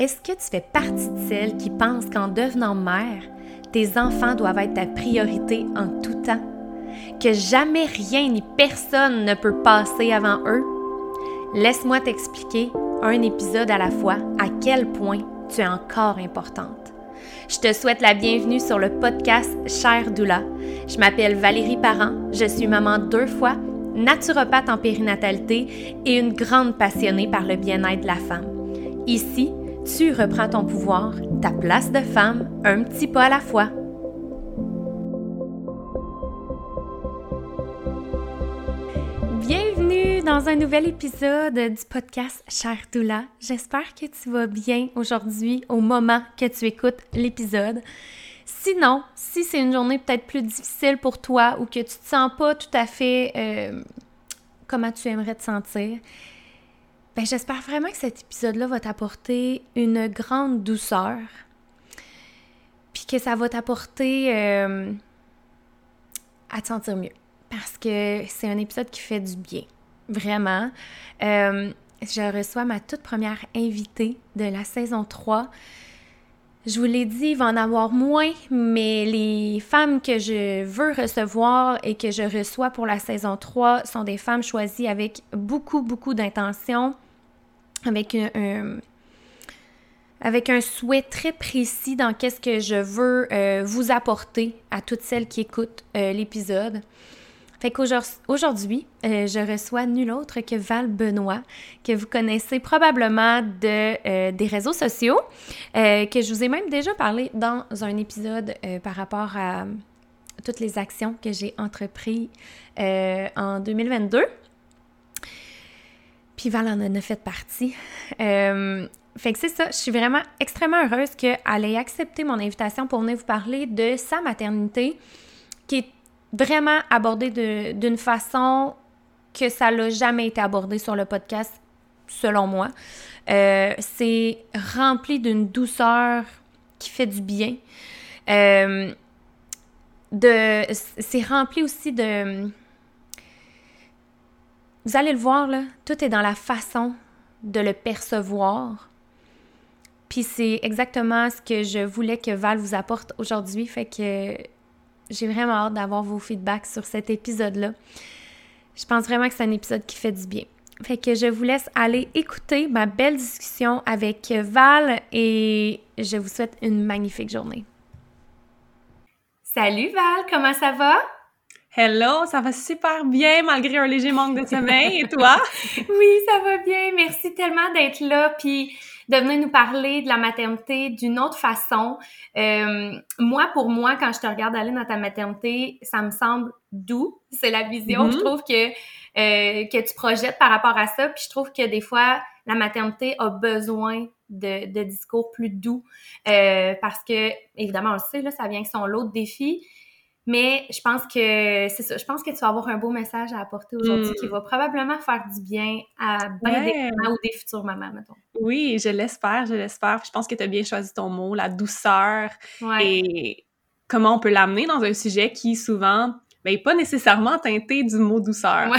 Est-ce que tu fais partie de celles qui pensent qu'en devenant mère, tes enfants doivent être ta priorité en tout temps? Que jamais rien ni personne ne peut passer avant eux? Laisse-moi t'expliquer, un épisode à la fois, à quel point tu es encore importante. Je te souhaite la bienvenue sur le podcast Cher Doula. Je m'appelle Valérie Parent, je suis maman deux fois, naturopathe en périnatalité et une grande passionnée par le bien-être de la femme. Ici, tu reprends ton pouvoir, ta place de femme, un petit pas à la fois. Bienvenue dans un nouvel épisode du podcast Cher Doula. J'espère que tu vas bien aujourd'hui au moment que tu écoutes l'épisode. Sinon, si c'est une journée peut-être plus difficile pour toi ou que tu te sens pas tout à fait euh, comment tu aimerais te sentir, ben, j'espère vraiment que cet épisode-là va t'apporter une grande douceur. Puis que ça va t'apporter euh, à te sentir mieux. Parce que c'est un épisode qui fait du bien. Vraiment. Euh, je reçois ma toute première invitée de la saison 3. Je vous l'ai dit, il va en avoir moins, mais les femmes que je veux recevoir et que je reçois pour la saison 3 sont des femmes choisies avec beaucoup, beaucoup d'intention, avec un, avec un souhait très précis dans qu'est-ce que je veux euh, vous apporter à toutes celles qui écoutent euh, l'épisode. Fait qu'aujourd'hui, euh, je reçois nul autre que Val Benoît, que vous connaissez probablement de, des réseaux sociaux, que je vous ai même déjà parlé dans un épisode par rapport à toutes les actions que j'ai entreprises en 2022. Puis Val en a fait partie. Euh, fait que c'est ça, je suis vraiment extrêmement heureuse qu'elle ait accepté mon invitation pour venir vous parler de sa maternité, qui est vraiment abordée d'une façon que ça l'a jamais été abordé sur le podcast, selon moi. Euh, c'est rempli d'une douceur qui fait du bien. Euh, de, c'est rempli aussi de vous allez le voir, là, tout est dans la façon de le percevoir. Puis c'est exactement ce que je voulais que Val vous apporte aujourd'hui. Fait que j'ai vraiment hâte d'avoir vos feedbacks sur cet épisode-là. Je pense vraiment que c'est un épisode qui fait du bien. Fait que je vous laisse aller écouter ma belle discussion avec Val et je vous souhaite une magnifique journée. Salut Val, comment ça va? Hello, ça va super bien malgré un léger manque de sommeil. Et toi? oui, ça va bien. Merci tellement d'être là puis de venir nous parler de la maternité d'une autre façon. Euh, moi, pour moi, quand je te regarde aller dans ta maternité, ça me semble doux. C'est la vision, je mm-hmm. trouve que euh, que tu projettes par rapport à ça. Puis je trouve que des fois, la maternité a besoin de, de discours plus doux euh, parce que évidemment, on le sait là, ça vient avec son lot de défis. Mais je pense que c'est ça. Je pense que tu vas avoir un beau message à apporter aujourd'hui qui hmm. va probablement faire du bien à bien des mamans ou des futures mamans, mettons. Oui, je l'espère, je l'espère. Je pense que tu as bien choisi ton mot, la douceur. Et comment on peut l'amener dans un sujet qui souvent n'est ben, pas nécessairement teinté du mot douceur.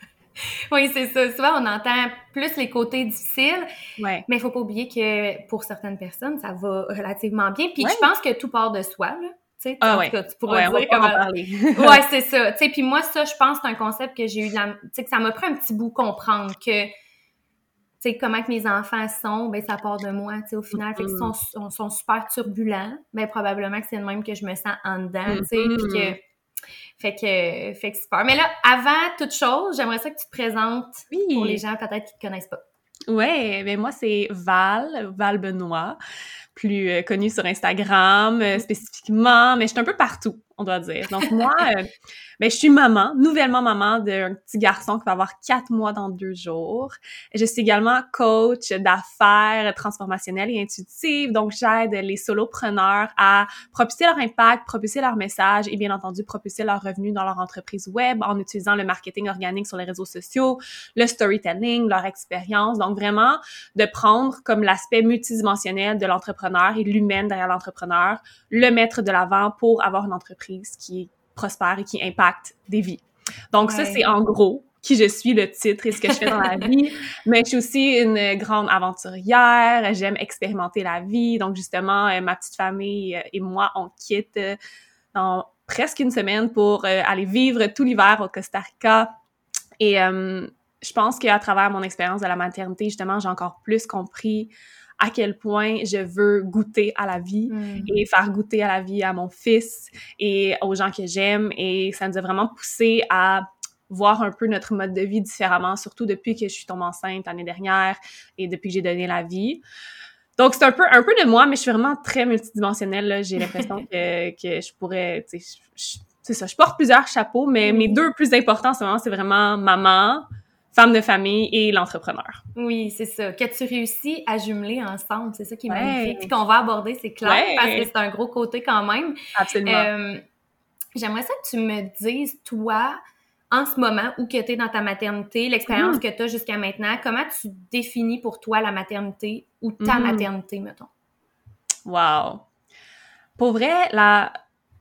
oui, c'est ça. Souvent, on entend plus les côtés difficiles, mais il faut pas oublier que pour certaines personnes, ça va relativement bien. Puis je pense que tout part de soi. Là. Tu sais, ah, ouais. tu pourrais dire comment... parler. ouais, c'est ça. Tu sais, puis moi, ça, je pense, c'est un concept que j'ai eu, la... tu sais, que ça m'a pris un petit bout comprendre que, tu sais, comment que mes enfants sont, ben ça part de moi, tu sais, au final. Fait qu'ils sont, sont, super turbulents, ben probablement que c'est le même que je me sens en dedans, tu sais, puis que... Fait que, fait que super. Mais là, avant toute chose, j'aimerais ça que tu te présentes pour les gens peut-être qui te connaissent pas. Ouais, ben moi c'est Val, Val Benoît plus euh, connue sur Instagram euh, spécifiquement, mais je suis un peu partout, on doit dire. Donc moi, euh, ben, je suis maman, nouvellement maman d'un petit garçon qui va avoir quatre mois dans deux jours. Je suis également coach d'affaires transformationnelles et intuitives. Donc, j'aide les solopreneurs à propulser leur impact, propulser leur message et bien entendu propulser leurs revenus dans leur entreprise web en utilisant le marketing organique sur les réseaux sociaux, le storytelling, leur expérience. Donc, vraiment de prendre comme l'aspect multidimensionnel de l'entrepreneur et l'humaine derrière l'entrepreneur, le mettre de l'avant pour avoir une entreprise qui est prospère et qui impacte des vies. Donc ça, c'est en gros qui je suis, le titre et ce que je fais dans la vie. Mais je suis aussi une grande aventurière. J'aime expérimenter la vie. Donc, justement, ma petite famille et moi, on quitte dans presque une semaine pour aller vivre tout l'hiver au Costa Rica. Et je pense qu'à travers mon expérience de la maternité, justement, j'ai encore plus compris à quel point je veux goûter à la vie mm. et faire goûter à la vie à mon fils et aux gens que j'aime. Et ça nous a vraiment poussé à voir un peu notre mode de vie différemment, surtout depuis que je suis tombée enceinte l'année dernière et depuis que j'ai donné la vie. Donc, c'est un peu, un peu de moi, mais je suis vraiment très multidimensionnelle. J'ai l'impression que, que je pourrais, c'est ça, je porte plusieurs chapeaux, mais mes deux plus importants en ce moment, c'est vraiment maman, femme de famille et l'entrepreneur. Oui, c'est ça. Que tu réussis à jumeler ensemble, c'est ça qui est magnifique. Puis qu'on va aborder, c'est clair, parce que c'est un gros côté quand même. Absolument. Euh, j'aimerais ça que tu me dises, toi, en ce moment où que tu es dans ta maternité, l'expérience mm. que tu as jusqu'à maintenant, comment tu définis pour toi la maternité ou ta mm. maternité, mettons? Wow! Pour vrai, là,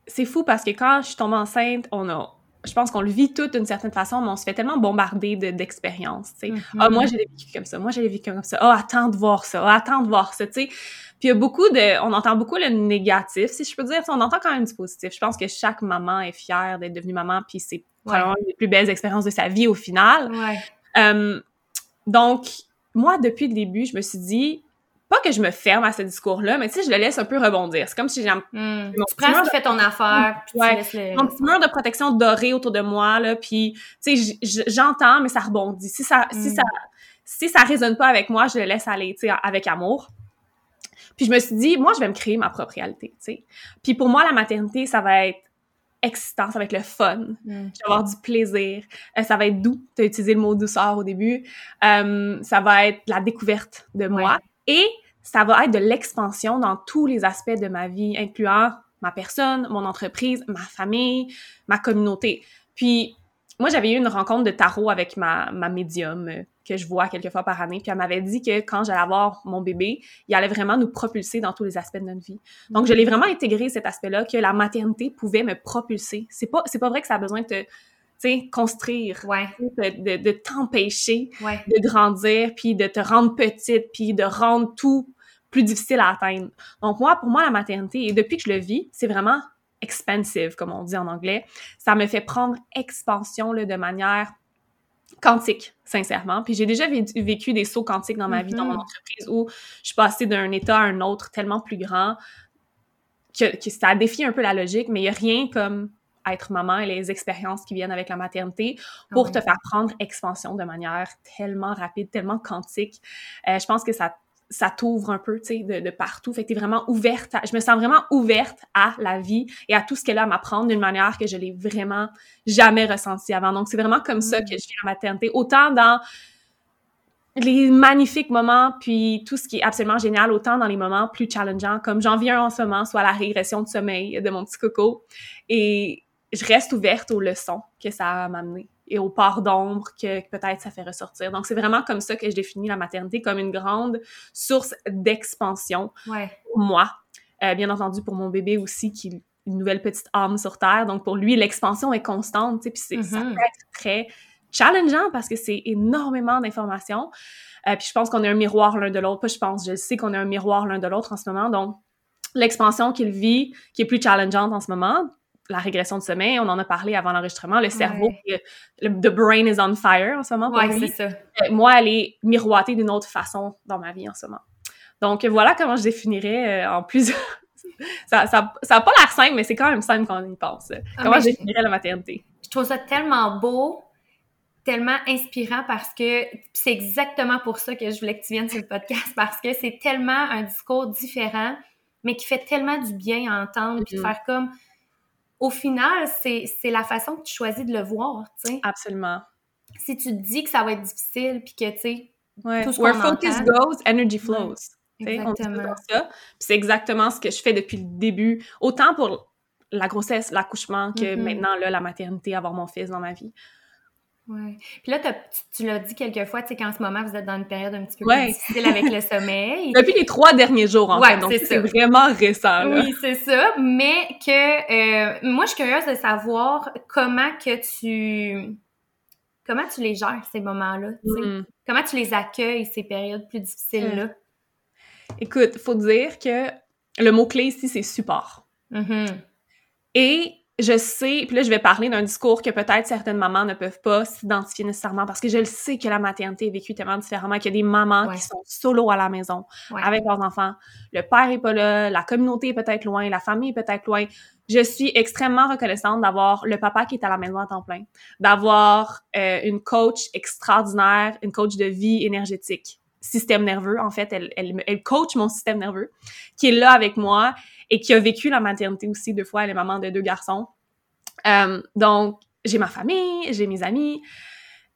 c'est fou parce que quand je suis tombée enceinte, on a je pense qu'on le vit tout d'une certaine façon, mais on se fait tellement bombarder d'expériences, tu sais. Mm-hmm. Ah, moi, j'ai vécu comme ça. Moi, j'ai vécu comme ça. Ah, oh, attends de voir ça. Ah, attends de voir ça, tu sais. Puis il y a beaucoup de... On entend beaucoup le négatif, si je peux dire. On entend quand même du positif. Je pense que chaque maman est fière d'être devenue maman, puis c'est probablement une des plus belles expériences de sa vie au final. Ouais. Euh, donc, moi, depuis le début, je me suis dit, pas que je me ferme à ce discours-là, mais tu sais, je le laisse un peu rebondir. C'est comme si j'ai mmh. Tu prends ton affaire, puis ouais, tu laisses Mon petit mur de protection doré autour de moi, là, puis tu sais, j'entends, mais ça rebondit. Si ça, si hmm. ça, si ça résonne pas avec moi, je le laisse aller, tu sais, avec amour. Puis je me suis dit, moi, je vais me créer ma propre réalité, tu sais. Puis pour moi, la maternité, ça va être excitant, ça va être le fun, hmm. je vais avoir du plaisir, euh, ça va être doux, tu as utilisé le mot douceur au début, euh, ça va être la découverte de moi, et ça va être de l'expansion dans tous les aspects de ma vie, incluant ma personne, mon entreprise, ma famille, ma communauté. Puis, moi, j'avais eu une rencontre de tarot avec ma, ma médium euh, que je vois quelques fois par année. Puis elle m'avait dit que quand j'allais avoir mon bébé, il allait vraiment nous propulser dans tous les aspects de notre vie. Donc, je l'ai vraiment intégré cet aspect-là, que la maternité pouvait me propulser. C'est pas, c'est pas vrai que ça a besoin de te sais, construire, ouais. de, de, t'empêcher de grandir, puis de te rendre petite, puis de rendre tout plus difficile à atteindre. Donc moi, pour moi, la maternité, et depuis que je le vis, c'est vraiment expansive, comme on dit en anglais. Ça me fait prendre expansion là, de manière quantique, sincèrement. Puis j'ai déjà vécu des sauts quantiques dans ma vie, dans mon mm-hmm. entreprise, où je suis passée d'un état à un autre tellement plus grand que, que ça défie un peu la logique, mais il n'y a rien comme être maman et les expériences qui viennent avec la maternité pour te faire prendre expansion de manière tellement rapide, tellement quantique. Euh, je pense que ça ça t'ouvre un peu, tu sais, de, de, partout. Fait que t'es vraiment ouverte. je me sens vraiment ouverte à la vie et à tout ce qu'elle a à m'apprendre d'une manière que je l'ai vraiment jamais ressentie avant. Donc, c'est vraiment comme ça que mm. je vis la maternité. Autant dans les magnifiques moments, puis tout ce qui est absolument génial, autant dans les moments plus challengeants, comme j'en viens en ce moment, soit la régression de sommeil de mon petit coco. Et je reste ouverte aux leçons que ça m'a amené et aux parts d'ombre que, peut-être ça fait ressortir. Donc, c'est vraiment comme ça que je définis la maternité, comme une grande source d'expansion pour moi. Euh, bien entendu, pour mon bébé aussi, qui est une nouvelle petite âme sur Terre. Donc, pour lui, l'expansion est constante, tu sais, puis ça mm-hmm. peut être très challengeant parce que c'est énormément d'informations. Euh, puis je pense qu'on est un miroir l'un de l'autre. Pas je pense, je sais qu'on est un miroir l'un de l'autre en ce moment. Donc, l'expansion qu'il vit, qui est plus challengeante en ce moment, la régression de sommeil, on en a parlé avant l'enregistrement, le cerveau, le, the brain is on fire en ce moment. Oui, c'est ça. Euh, moi, elle est miroitée d'une autre façon dans ma vie en ce moment. Donc, voilà comment je définirais euh, en plusieurs... ça n'a ça, ça pas l'air simple, mais c'est quand même simple quand on y pense. Ah, comment je définirais la maternité? Je trouve ça tellement beau, tellement inspirant parce que c'est exactement pour ça que je voulais que tu viennes sur le podcast parce que c'est tellement un discours différent, mais qui fait tellement du bien à entendre, puis de mm-hmm. faire comme au final, c'est la façon que tu choisis de le voir, tu sais. Absolument. Si tu te dis que ça va être difficile, puis que, tu sais, tout ce Where focus goes, energy flows. exactement. C'est exactement ce que je fais depuis le début, autant pour la grossesse, l'accouchement, que mm-hmm. maintenant, là, la maternité, avoir mon fils dans ma vie. Oui. Puis là, tu, l'as dit quelques fois, tu sais, qu'en ce moment, vous êtes dans une période un petit peu plus difficile avec le sommeil. Depuis les trois derniers jours, en fait. Donc, c'est vraiment récent. Là. Oui, c'est ça. Mais que, euh, moi, je suis curieuse de savoir comment que tu, comment tu les gères, ces moments-là? Mm. Comment tu les accueilles, ces périodes plus difficiles-là? Écoute, faut dire que le mot-clé ici, c'est support. Mm-hmm. Et je sais, puis là, je vais parler d'un discours que peut-être certaines mamans ne peuvent pas s'identifier nécessairement parce que je le sais que la maternité est vécue tellement différemment, qu'il y a des mamans qui sont solo à la maison avec leurs enfants. Le père est pas là, la communauté est peut-être loin, la famille est peut-être loin. Je suis extrêmement reconnaissante d'avoir le papa qui est à la maison à temps plein, d'avoir euh, une coach extraordinaire, une coach de vie énergétique, système nerveux, en fait, elle, elle, elle coach mon système nerveux, qui est là avec moi et qui a vécu la maternité aussi deux fois. Elle est maman de deux garçons. Euh, donc, j'ai ma famille, j'ai mes amis,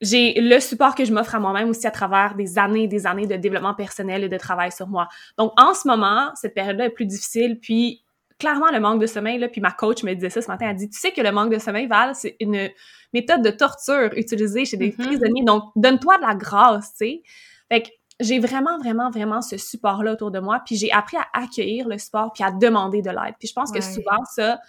j'ai le support que je m'offre à moi-même aussi à travers des années et des années de développement personnel et de travail sur moi. Donc, en ce moment, cette période-là est plus difficile, puis clairement, le manque de sommeil, là, puis ma coach me disait ça ce matin, elle dit, tu sais que le manque de sommeil, Val, c'est une méthode de torture utilisée chez des mm-hmm. prisonniers, donc donne-toi de la grâce, tu sais. Fait que j'ai vraiment, vraiment, vraiment ce support-là autour de moi. Puis j'ai appris à accueillir le support puis à demander de l'aide. Puis je pense que souvent, ça,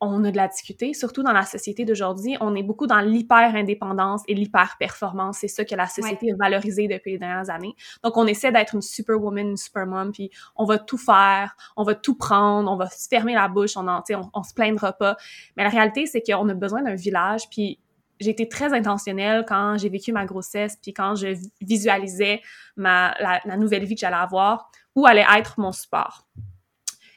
on a de la difficulté, surtout dans la société d'aujourd'hui. On est beaucoup dans l'hyper-indépendance et l'hyper-performance. C'est ça que la société a valorisé depuis les dernières années. Donc, on essaie d'être une superwoman, une supermom, puis on va tout faire, on va tout prendre, on va se fermer la bouche, on, en, on, on se plaindra pas. Mais la réalité, c'est qu'on a besoin d'un village, puis j'ai été très intentionnelle quand j'ai vécu ma grossesse, puis quand je visualisais ma, la, nouvelle vie que j'allais avoir, où allait être mon support.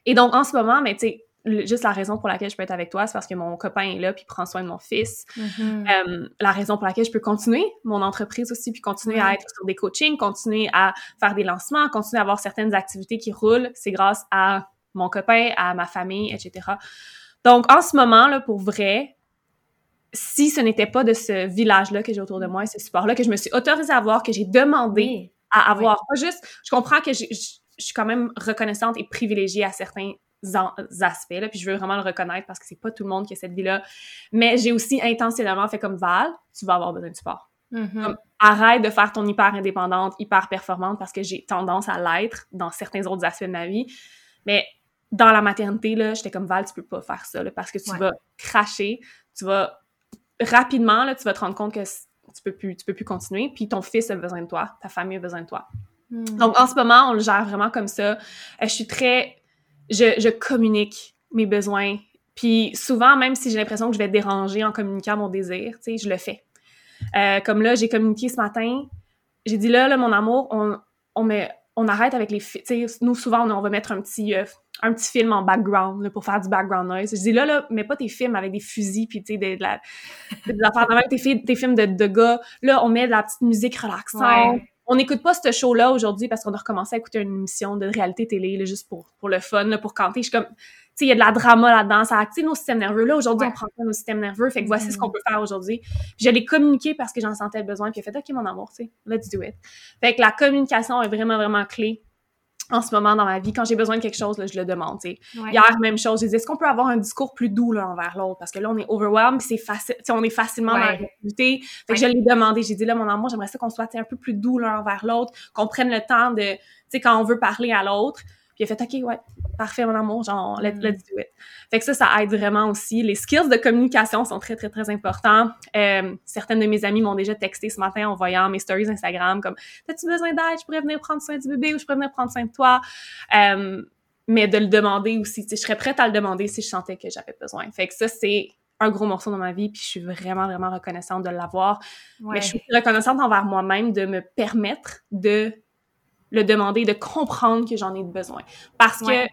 Et donc, en ce moment, mais tu sais, juste la raison pour laquelle je peux être avec toi, c'est parce que mon copain est là, puis prend soin de mon fils. Mm-hmm. Euh, la raison pour laquelle je peux continuer mon entreprise aussi, puis continuer à être sur des coachings, continuer à faire des lancements, continuer à avoir certaines activités qui roulent, c'est grâce à mon copain, à ma famille, etc. Donc, en ce moment, là, pour vrai, si ce n'était pas de ce village-là que j'ai autour de moi et ce support-là que je me suis autorisée à avoir, que j'ai demandé à avoir. Pas juste, je comprends que je, suis quand même reconnaissante et privilégiée à certains aspects, là, puis je veux vraiment le reconnaître parce que c'est pas tout le monde qui a cette vie-là. Mais j'ai aussi intentionnellement fait comme Val, tu vas avoir besoin de support. Mm-hmm. arrête de faire ton hyper indépendante, hyper performante parce que j'ai tendance à l'être dans certains autres aspects de ma vie. Mais dans la maternité, là, j'étais comme Val, tu peux pas faire ça parce que tu vas cracher, tu vas rapidement, là, tu vas te rendre compte que tu peux plus, tu peux plus continuer, puis ton fils a besoin de toi, ta famille a besoin de toi. Hmm. Donc, en ce moment, on le gère vraiment comme ça. Euh, je suis très... Je, je communique mes besoins, puis souvent, même si j'ai l'impression que je vais déranger en communiquant mon désir, tu sais, je le fais. Euh, comme là, j'ai communiqué ce matin, j'ai dit là, là, mon amour, on, on met on arrête avec les nous souvent on, va mettre un petit euh, un petit film en background pour faire du background noise. Je dis là là, mets pas tes films avec des fusils puis tu sais de, la des affaires tes, tes films de, de gars. Là, on met de la petite musique relaxante. On n'écoute pas ce show là aujourd'hui parce qu'on a recommencé à écouter une émission de réalité télé là, juste pour pour le fun là, pour canter. Je suis comme sais, il y a de la drama là-dedans, ça active nos systèmes nerveux. Là, aujourd'hui, on prend pas nos systèmes nerveux, fait que voici ce qu'on peut faire aujourd'hui. je l'ai communiqué parce que j'en sentais le besoin, puis j'ai fait « OK, mon amour, tu sais, let's do it ». Fait que la communication est vraiment, vraiment clé en ce moment dans ma vie. Quand j'ai besoin de quelque chose, là, je le demande. Hier, même chose, j'ai dit « Est-ce qu'on peut avoir un discours plus doux l'un envers l'autre? » Parce que là, on est overwhelmed, c'est facile, on est facilement dans la Fait que je l'ai demandé, j'ai dit « Là, mon amour, j'aimerais ça qu'on soit un peu plus doux l'un envers l'autre, qu'on prenne le temps de, tu sais, quand on veut parler à l'autre. » Puis il a fait OK, ouais, parfait, mon amour, genre, let's, let's do it. Fait que ça, ça aide vraiment aussi. Les skills de communication sont très, très, très importants. Euh, certaines de mes amies m'ont déjà texté ce matin en voyant mes stories Instagram comme T'as-tu besoin d'aide? Je pourrais venir prendre soin du bébé ou je pourrais venir prendre soin de toi. Euh, mais de le demander aussi. Je serais prête à le demander si je sentais que j'avais besoin. Fait que ça, c'est un gros morceau dans ma vie, puis je suis vraiment, vraiment reconnaissante de l'avoir. Mais je suis reconnaissante envers moi-même de me permettre de le demander, de comprendre que j'en ai besoin. Parce que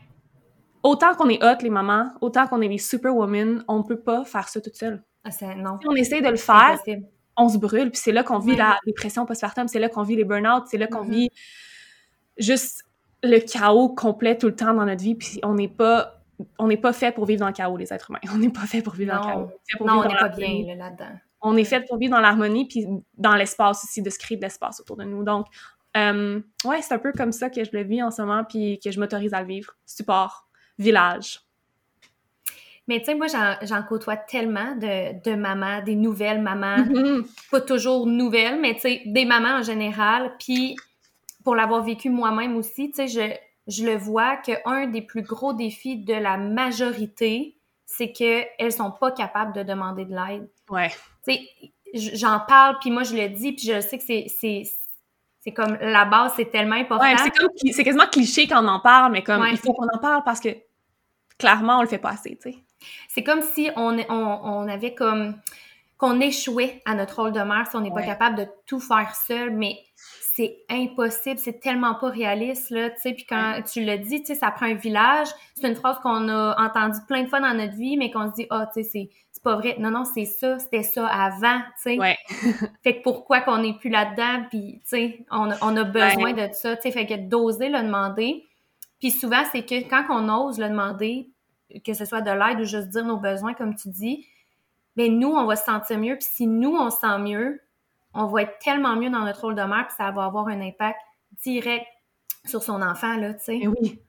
autant qu'on est hot, les mamans, autant qu'on est des superwomen, on peut pas faire ça toute seule. Ah, non. Si on essaie de le faire, on se brûle, puis c'est là qu'on vit la dépression postpartum, c'est là qu'on vit les burn-out, c'est là qu'on mm-hmm. vit juste le chaos complet tout le temps dans notre vie, puis on n'est pas on n'est pas fait pour vivre dans le chaos, les êtres humains. On n'est pas fait pour vivre dans le chaos. non, on n'est pas bien là-dedans. On est fait pour vivre dans l'harmonie, puis dans l'espace aussi, de se créer de l'espace autour de nous. Donc, euh, ouais, c'est un peu comme ça que je le vis en ce moment, puis que je m'autorise à le vivre. Support, village. Mais tu sais, moi, j'en côtoie tellement de, de mamans, des nouvelles mamans, mm-hmm. pas toujours nouvelles, mais tu sais, des mamans en général. Puis, pour l'avoir vécu moi-même aussi, tu sais, je, je le vois qu'un des plus gros défis de la majorité, c'est qu'elles sont pas capables de demander de l'aide. Ouais. Tu sais, j'en parle, puis moi, je le dis, puis je sais que c'est c'est comme la base, c'est tellement important. Ouais, c'est quasiment cliché quand on en parle, mais comme il faut qu'on en parle parce que clairement, on le fait pas assez, tu sais. C'est comme si on, on, on avait comme qu'on échouait à notre rôle de mère si on n'est pas capable de tout faire seul, mais c'est impossible, c'est tellement pas réaliste, là, tu sais, puis quand tu le dis, tu sais, ça prend un village, c'est une phrase qu'on a entendue plein de fois dans notre vie, mais qu'on se dit, ah, tu sais, c'est pas vrai. Non, non, c'est ça, c'était ça avant, tu sais. Ouais. fait que pourquoi qu'on n'est plus là-dedans, puis, tu sais, on, on, a besoin de ça, tu sais, fait que d'oser le demander. Puis souvent, c'est que quand on ose le demander, que ce soit de l'aide ou juste dire nos besoins, comme tu dis, ben nous, on va se sentir mieux. Puis si nous, on se sent mieux, on va être tellement mieux dans notre rôle de mère, puis ça va avoir un impact direct sur son enfant, là, tu sais. Oui,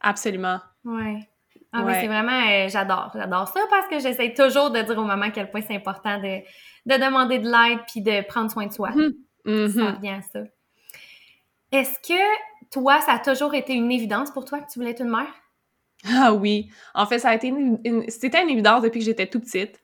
absolument. Ouais. Ah oui, c'est vraiment, euh, j'adore, j'adore ça parce que j'essaie toujours de dire aux mamans à quel point c'est important de, de demander de l'aide puis de prendre soin de soi. Mm-hmm. Ça mm-hmm. revient à ça. Est-ce que toi, ça a toujours été une évidence pour toi que tu voulais être une mère? Ah oui. En fait, ça a été une, c'était une évidence depuis que j'étais tout petite.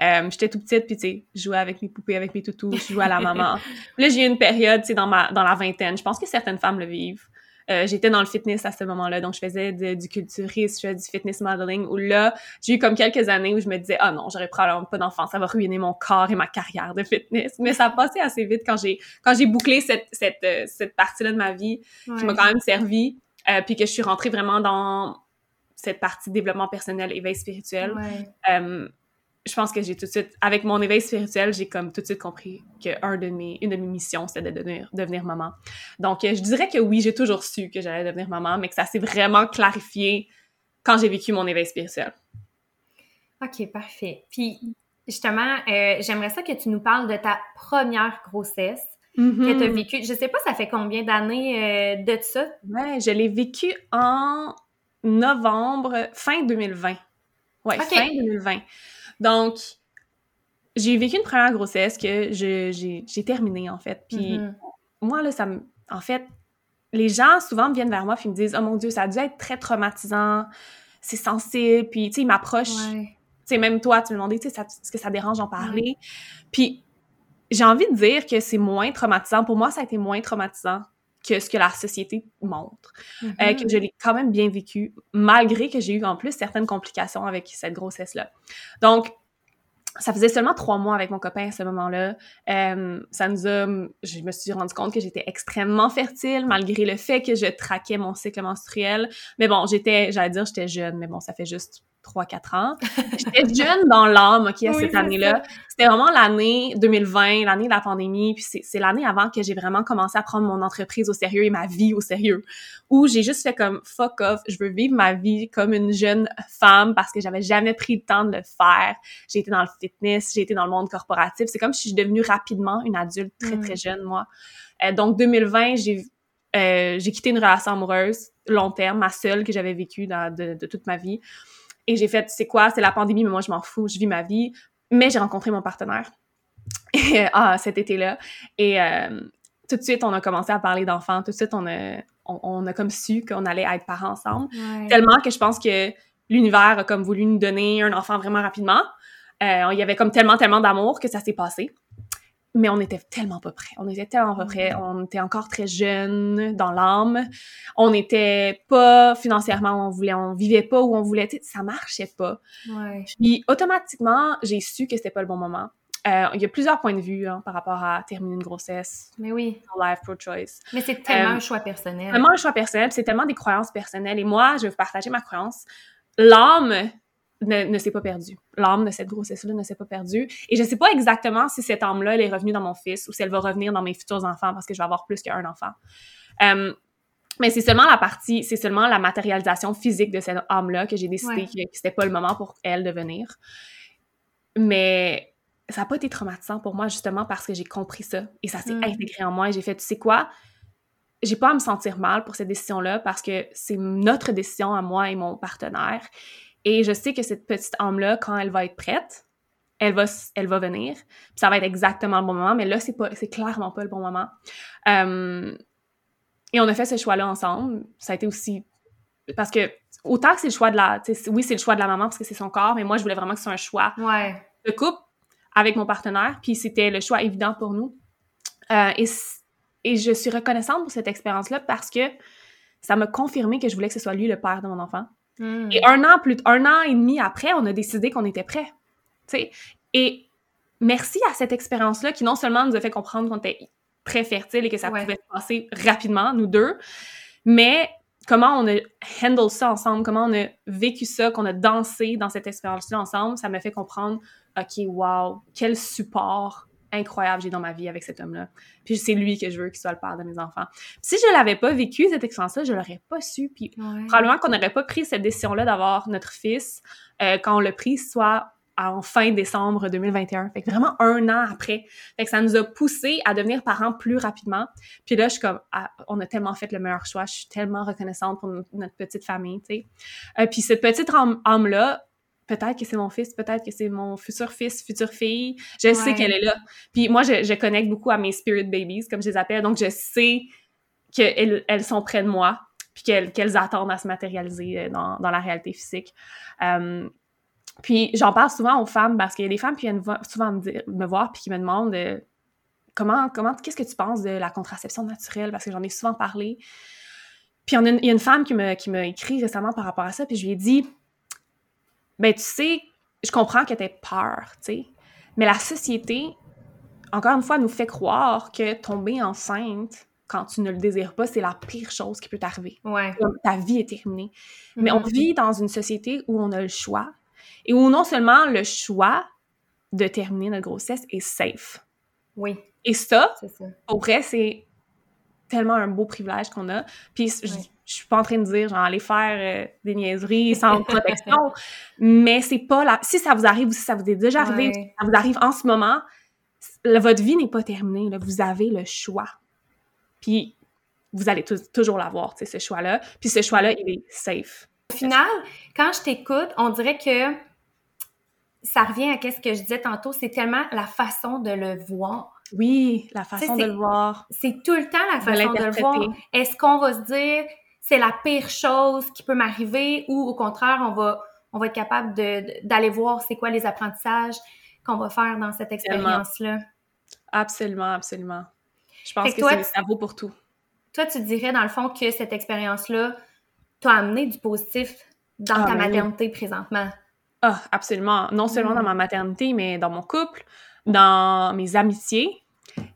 Euh, j'étais tout petite, puis tu sais, je jouais avec mes poupées, avec mes toutous, je jouais à la maman. là, j'ai eu une période, tu sais, dans, ma, dans la vingtaine. Je pense que certaines femmes le vivent. Euh, j'étais dans le fitness à ce moment-là, donc je faisais du culturisme, je faisais du fitness modeling, où là, j'ai eu comme quelques années où je me disais « Ah non, j'aurais probablement pas d'enfant, ça va ruiner mon corps et ma carrière de fitness. » Mais ça a passé assez vite quand j'ai quand j'ai bouclé cette, cette, euh, cette partie-là de ma vie qui m'a quand même servi, euh, puis que je suis rentrée vraiment dans cette partie développement personnel, éveil spirituel. Ouais je pense que j'ai tout de suite, avec mon éveil spirituel, j'ai comme tout de suite compris que un de mes, une de mes missions, c'était de devenir, devenir maman. Donc, euh, je dirais que oui, j'ai toujours su que j'allais devenir maman, mais que ça s'est vraiment clarifié quand j'ai vécu mon éveil spirituel. OK, parfait. Puis, justement, euh, j'aimerais ça que tu nous parles de ta première grossesse que tu as mm-hmm. vécue. Je sais pas, ça fait combien d'années euh, de ça? Ouais, je l'ai vécu en novembre, fin 2020. Ouais, fin 2020. Donc, j'ai vécu une première grossesse que j'ai terminée, en fait. Puis mm-hmm. moi, là, ça me... En fait, les gens souvent viennent vers moi et me disent « Oh mon Dieu, ça a dû être très traumatisant, c'est sensible. » Puis, tu sais, ils m'approchent. Tu sais, même toi, tu me demandais, tu sais, est-ce que ça dérange d'en parler? Puis, j'ai envie de dire que c'est moins traumatisant. Pour moi, ça a été moins traumatisant que ce que la société montre. Euh, mm-hmm. que je l'ai quand même bien vécu, malgré que j'ai eu en plus certaines complications avec cette grossesse-là. Donc, ça faisait seulement trois mois avec mon copain à ce moment-là. Euh, ça nous a... Je me suis rendu compte que j'étais extrêmement fertile, malgré le fait que je traquais mon cycle menstruel. Mais bon, j'étais... J'allais dire j'étais jeune, mais bon, ça fait juste 3-4 ans. J'étais jeune dans l'âme, OK, à cette année-là. C'était vraiment l'année 2020, l'année de la pandémie, puis c'est l'année avant que j'ai vraiment commencé à prendre mon entreprise au sérieux et ma vie au sérieux, où j'ai juste fait comme « fuck off, je veux vivre ma vie comme une jeune femme parce que j'avais jamais pris le temps de le faire. J'ai été dans le fitness, j'ai été dans le monde corporatif. C'est comme si je suis devenue rapidement une adulte très, très mm. jeune, moi. Euh, donc, 2020, j'ai euh, j'ai quitté une relation amoureuse long terme, ma seule que j'avais vécue de, de toute ma vie. Et j'ai fait, c'est quoi, c'est la pandémie, mais moi, je m'en fous, je vis ma vie. Mais j'ai rencontré mon partenaire ah, cet été-là. Et euh, tout de suite, on a commencé à parler d'enfants. Tout de suite, on a, on, a comme su qu'on allait être parents ensemble. Tellement que je pense que l'univers a comme voulu nous donner un enfant vraiment rapidement. Euh, il y avait comme tellement, tellement d'amour que ça s'est passé mais on était tellement pas prêts. On était tellement pas prêts. Mm. On était encore très jeunes dans l'âme. On n'était pas financièrement où on voulait, on vivait pas où on voulait. Ça marchait pas. Ouais. Puis automatiquement, j'ai su que c'était pas le bon moment. Euh, il y a plusieurs points de vue hein, par rapport à terminer une grossesse. Mais oui. Life pro-choice. Mais c'est tellement euh, un choix personnel. Tellement un choix personnel. C'est tellement des croyances personnelles. Et moi, je vais vous partager ma croyance. L'âme ne, s'est pas perdue. L'âme de cette grossesse-là ne s'est pas perdue. Et je sais pas exactement si cette âme-là, elle est revenue dans mon fils ou si elle va revenir dans mes futurs enfants parce que je vais avoir plus qu'un enfant. Euh, mais c'est seulement la partie, c'est seulement la matérialisation physique de cette âme-là que j'ai décidé que, c'était pas le moment pour elle de venir. Mais ça n'a pas été traumatisant pour moi justement parce que j'ai compris ça et ça s'est mm. intégré en moi et j'ai fait, tu sais quoi, j'ai pas à me sentir mal pour cette décision-là parce que c'est notre décision à moi et mon partenaire et je sais que cette petite âme-là, quand elle va être prête, elle va, elle va venir. Puis ça va être exactement le bon moment, mais là, c'est pas, c'est clairement pas le bon moment. Euh, et on a fait ce choix-là ensemble. Ça a été aussi parce que autant que c'est le choix de la, oui, c'est le choix de la maman parce que c'est son corps, mais moi, je voulais vraiment que ce soit un choix ouais. de couple avec mon partenaire, puis c'était le choix évident pour nous. Euh, et, et je suis reconnaissante pour cette expérience-là parce que ça m'a confirmé que je voulais que ce soit lui le père de mon enfant. Hmm. Et un an plus, un an et demi après, on a décidé qu'on était prêt. sais. Et merci à cette expérience-là qui non seulement nous a fait comprendre qu'on était très fertile et que ça Ouais. pouvait se passer rapidement, nous deux, mais comment on a handle ça ensemble, comment on a vécu ça, qu'on a dansé dans cette expérience-là ensemble, ça m'a fait comprendre, OK, wow, quel support incroyable j'ai dans ma vie avec cet homme-là. Puis c'est lui que je veux qu'il soit le père de mes enfants. Puis si je l'avais pas vécu, cette expérience-là, je l'aurais pas su. Puis Ouais. probablement qu'on n'aurait pas pris cette décision-là d'avoir notre fils euh, quand on l'a pris, soit en fin décembre 2021. Fait que vraiment un an après. Fait que ça nous a poussé à devenir parents plus rapidement. Puis là, je suis comme, ah, on a tellement fait le meilleur choix. Je suis tellement reconnaissante pour no- notre petite famille, tu sais. Euh, puis cette petite âme-là, peut-être que c'est mon fils, peut-être que c'est mon futur fils, future fille. Je sais qu'elle est là. Puis moi, je, je connecte beaucoup à mes spirit babies, comme je les appelle. Donc, je sais qu'elles elles sont près de moi puis qu'elles qu'elles attendent à se matérialiser euh, dans, dans la réalité physique. Euh, puis j'en parle souvent aux femmes parce qu'il y a des femmes qui viennent souvent me, dire- me voir puis qui me demandent euh, comment, comment qu'est-ce que tu penses de la contraception naturelle? Parce que j'en ai souvent parlé. Puis il y, a une, femme qui me- qui m'a écrit récemment par rapport à ça puis je lui ai dit ben tu sais, je comprends que t'aies peur, tu sais, mais la société, encore une fois, nous fait croire que tomber enceinte quand tu ne le désires pas, c'est la pire chose qui peut t'arriver. Ouais. Ta vie est terminée. Mais on Mhm. vit dans une société où on a le choix et où non seulement le choix de terminer notre grossesse est safe. Oui, Et ça, ça. au vrai, c'est tellement un beau privilège qu'on a. Puis je, Ouais. je suis pas en train de dire, genre, aller faire euh, des niaiseries sans protection, mais c'est pas la... Si ça vous arrive ou si ça vous est déjà arrivé, ou si ça vous arrive en ce moment, votre vie n'est pas terminée, là. Vous avez le choix. Puis vous allez tou- toujours l'avoir, tu sais, ce choix-là. Puis ce choix-là, il est safe. Au final, quand je t'écoute, on dirait que ça revient à ce que je disais tantôt, c'est tellement la façon de le voir. Oui, la façon de le voir. C'est tout le temps la façon de le voir. Est-ce qu'on va se dire c'est la pire chose qui peut m'arriver ou au contraire, on va, on va être capable d'aller voir c'est quoi les apprentissages qu'on va faire dans cette expérience-là? Absolument, absolument. Je pense Fait que, toi, ça vaut pour tout. Toi, tu dirais dans le fond que cette expérience-là t'a amené du positif dans Ah, ta ben oui. maternité présentement? Ah, absolument. Non seulement Mm. dans ma maternité, mais dans mon couple, dans mes amitiés.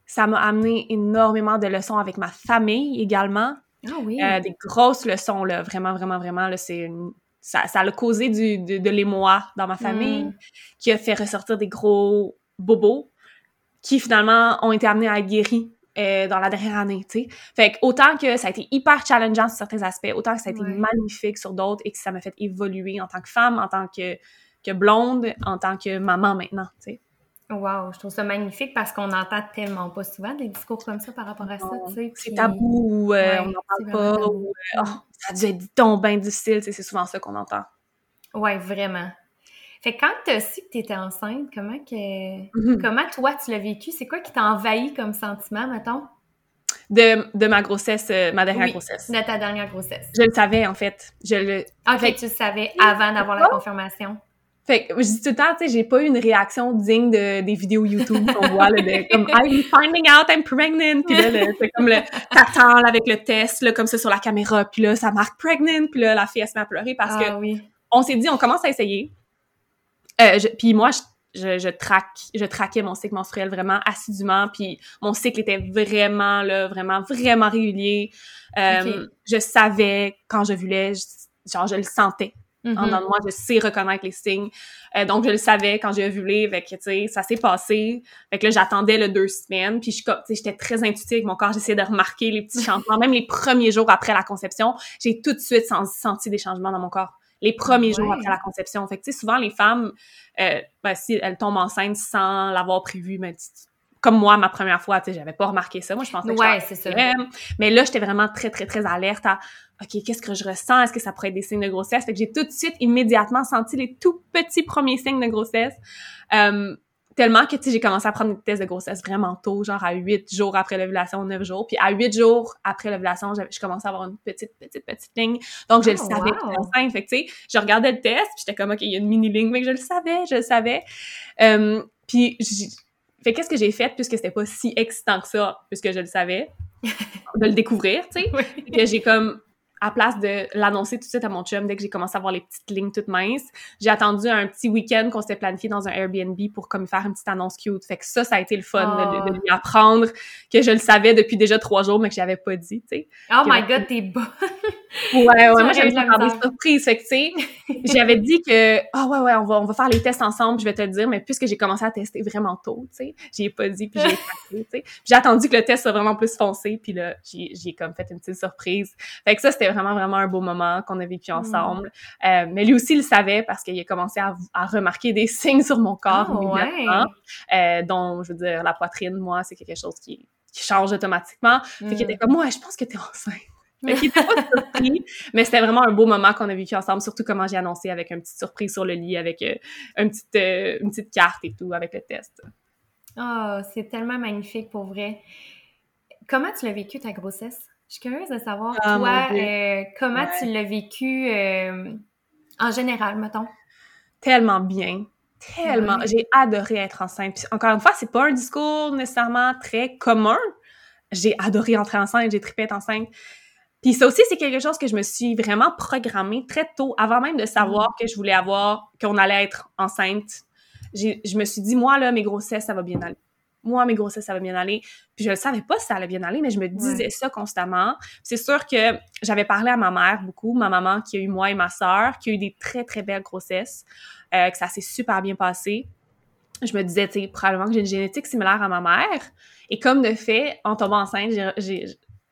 Ça m'a amené énormément de leçons avec ma famille également. Ah oui. Euh, des grosses leçons, là. Vraiment, vraiment, vraiment. Là, c'est une... ça, ça a causé du, de, de l'émoi dans ma famille, Mm. qui a fait ressortir des gros bobos qui finalement ont été amenés à être guéris euh, dans la dernière année, tu sais. Fait que autant que ça a été hyper challengeant sur certains aspects, autant que ça a été Ouais. magnifique sur d'autres et que ça m'a fait évoluer en tant que femme, en tant que, que blonde, en tant que maman maintenant, tu sais. Wow, je trouve ça magnifique parce qu'on n'entend tellement pas souvent des discours comme ça par rapport à ça, Non, tu sais. C'est puis- tabou, ou euh, Ouais, on n'en c'est parle pas, ou euh, Oh, ça a dû être donc bien difficile, c'est souvent ça qu'on entend. Ouais, vraiment. Fait que quand tu as su que tu étais enceinte, comment que Mhm. comment toi tu l'as vécu? C'est quoi qui t'a envahi comme sentiment, mettons, De, de ma grossesse, euh, ma dernière Oui. grossesse. de ta dernière grossesse? Je le savais, en fait. Je le, Ok, Fait- tu le savais avant d'avoir la confirmation. Fait que je dis tout le temps, tu sais, j'ai pas eu une réaction digne de, des vidéos YouTube qu'on voit, là, de comme I'm finding out I'm pregnant, puis là, c'est comme le t'attends avec le test, là, comme ça sur la caméra, puis là, ça marque pregnant, puis là, la fille, elle se met à pleurer parce que ah oui. on s'est dit, on commence à essayer. Euh, je- puis moi, je, je, je, traque, je traquais mon cycle menstruel vraiment assidûment, puis mon cycle était vraiment, là, vraiment, vraiment régulier. Euh. Je savais quand je voulais, je- genre, je le sentais en Mhm. dedans de moi, je sais reconnaître les signes. Euh, donc, je le savais quand j'ai ovulé, fait que, tu sais, ça s'est passé. Fait que là, j'attendais le deux semaines, puis je, comme- tu sais, j'étais très intuitive avec mon corps, j'essayais de remarquer les petits changements. Même les premiers jours après la conception, j'ai tout de suite sen- senti des changements dans mon corps. Les premiers jours Ouais. après la conception. Fait que, tu sais, souvent, les femmes, euh, ben, si elles tombent enceintes sans l'avoir prévu, ben, comme moi, ma première fois, tu sais, j'avais pas remarqué ça. Moi, je pensais que Ouais, ça. Mais là, j'étais vraiment très, très, très alerte à OK, qu'est-ce que je ressens? Est-ce que ça pourrait être des signes de grossesse? Fait que j'ai tout de suite, immédiatement senti les tout petits premiers signes de grossesse. Euh, tellement que, tu sais, j'ai commencé à prendre des tests de grossesse vraiment tôt, genre à 8 jours après l'ovulation, 9 jours. Puis à 8 jours après l'ovulation, je commençais à avoir une petite, petite, petite ligne. Donc, je le Oh, savais wow. enceinte. Fait que, tu sais, je regardais le test, puis j'étais comme, OK, il y a une mini ligne, mais je le savais, je le savais. Euh, Puis, fait qu'est-ce que j'ai fait puisque c'était pas si excitant que ça, puisque je le savais, de le découvrir, tu sais, que j'ai comme à place de l'annoncer tout de suite à mon chum dès que j'ai commencé à voir les petites lignes toutes minces, j'ai attendu un petit week-end qu'on s'était planifié dans un Airbnb pour comme faire une petite annonce cute. Fait que ça, ça a été le fun de, lui apprendre que je le savais depuis déjà trois jours, mais que j'avais pas dit, tu sais. Oh my god, t'es bonne! Ouais, ouais, moi j'aime ça faire des surprises. Fait que, tu sais, j'avais dit que, ah ouais, ouais, on va, on va faire les tests ensemble, je vais te le dire, mais puisque j'ai commencé à tester vraiment tôt, tu sais, j'y ai pas dit, puis j'ai tu sais. J'ai attendu que le test soit vraiment plus foncé, puis là, j'ai comme fait une petite surprise. Fait que ça, c'était vraiment, vraiment un beau moment qu'on a vécu mm. ensemble. Euh, mais lui aussi, il le savait parce qu'il a commencé à, remarquer des signes sur mon corps oh, ouais. euh, dont, je veux dire, la poitrine, moi, c'est quelque chose qui, qui change automatiquement. Fait qu'il était mm. comme, ouais, je pense que t'es enceinte. Fait qu'il était pas surpris, mais c'était vraiment un beau moment qu'on a vécu ensemble, surtout comment j'ai annoncé avec une petite surprise sur le lit, avec euh, une, petite, euh, une petite carte et tout, avec le test. Oh, c'est tellement magnifique pour vrai. Comment tu l'as vécu ta grossesse? Je suis curieuse de savoir, ah, toi, euh, comment tu l'as vécu en général, mettons? Tellement bien. Tellement. J'ai adoré être enceinte. Puis, encore une fois, c'est pas un discours nécessairement très commun. J'ai adoré entrer enceinte, j'ai trippé être enceinte. Puis ça aussi, c'est quelque chose que je me suis vraiment programmée très tôt, avant même de savoir mm. que je voulais avoir, qu'on allait être enceinte. Je me suis dit, moi, là, mes grossesses, ça va bien aller moi, mes grossesses, ça va bien aller. Puis je ne savais pas si ça allait bien aller, mais je me disais ça constamment. C'est sûr que j'avais parlé à ma mère beaucoup, ma maman qui a eu moi et ma sœur, qui a eu des très, très belles grossesses, euh, que ça s'est super bien passé. Je me disais, tu sais, probablement que j'ai une génétique similaire à ma mère. Et comme de fait, en tombant enceinte, j'ai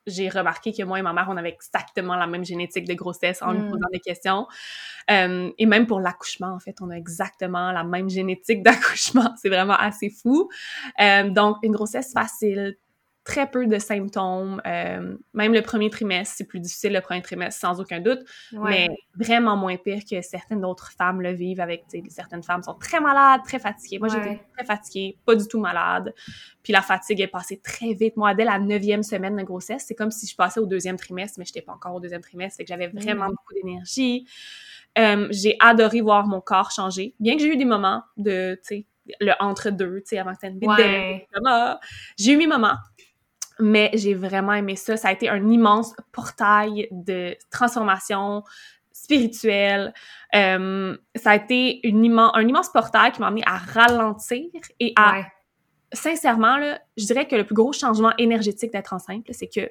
j'ai remarqué que moi et ma mère, on avait exactement la même génétique de grossesse en lui mm. posant des questions. Euh, et même pour l'accouchement, en fait, on a exactement la même génétique d'accouchement. C'est vraiment assez fou. Euh, donc, une grossesse facile, très peu de symptômes. Euh, même le premier trimestre, c'est plus difficile le premier trimestre, sans aucun doute, mais vraiment moins pire que certaines autres femmes le vivent avec, certaines femmes sont très malades, très fatiguées. Moi, j'étais très fatiguée, pas du tout malade. Puis la fatigue est passée très vite. Moi, dès la neuvième semaine de grossesse, c'est comme si je passais au deuxième trimestre, mais j'étais pas encore au deuxième trimestre, c'est que j'avais vraiment beaucoup d'énergie. Euh, j'ai adoré voir mon corps changer, bien que j'ai eu des moments de, tu sais, le entre-deux, tu sais, avant que ouais. J'ai eu mes moments, mais j'ai vraiment aimé ça. Ça a été un immense portail de transformation spirituelle. Euh, ça a été une immense, un immense portail qui m'a amené à ralentir et à... Sincèrement, là, je dirais que le plus gros changement énergétique d'être enceinte, c'est que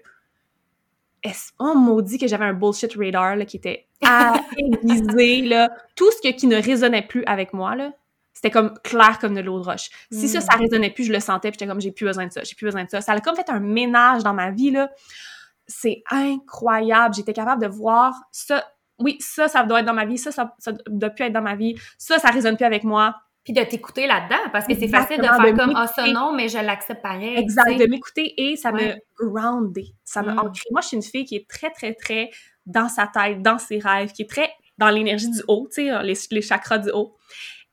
on maudit que j'avais un bullshit radar là, qui était aiguisé, là. Tout ce qui ne résonnait plus avec moi, là, c'était comme clair comme de l'eau de roche. Si ça, ça mm. résonnait plus, je le sentais, puis j'étais comme, j'ai plus besoin de ça, j'ai plus besoin de ça. Ça a comme fait un ménage dans ma vie, là. C'est incroyable. J'étais capable de voir ça. Oui, ça, ça doit être dans ma vie. Ça, ça, ça doit plus être dans ma vie. Ça, ça résonne plus avec moi. Puis de t'écouter là-dedans, parce que c'est facile de faire comme, ah, ça non, mais je l'accepte pareil. Exact, de m'écouter et ça me groundé. Ça me mm. Moi, je suis une fille qui est très, très, très dans sa tête, dans ses rêves, qui est très dans l'énergie du haut, tu sais, les, les chakras du haut.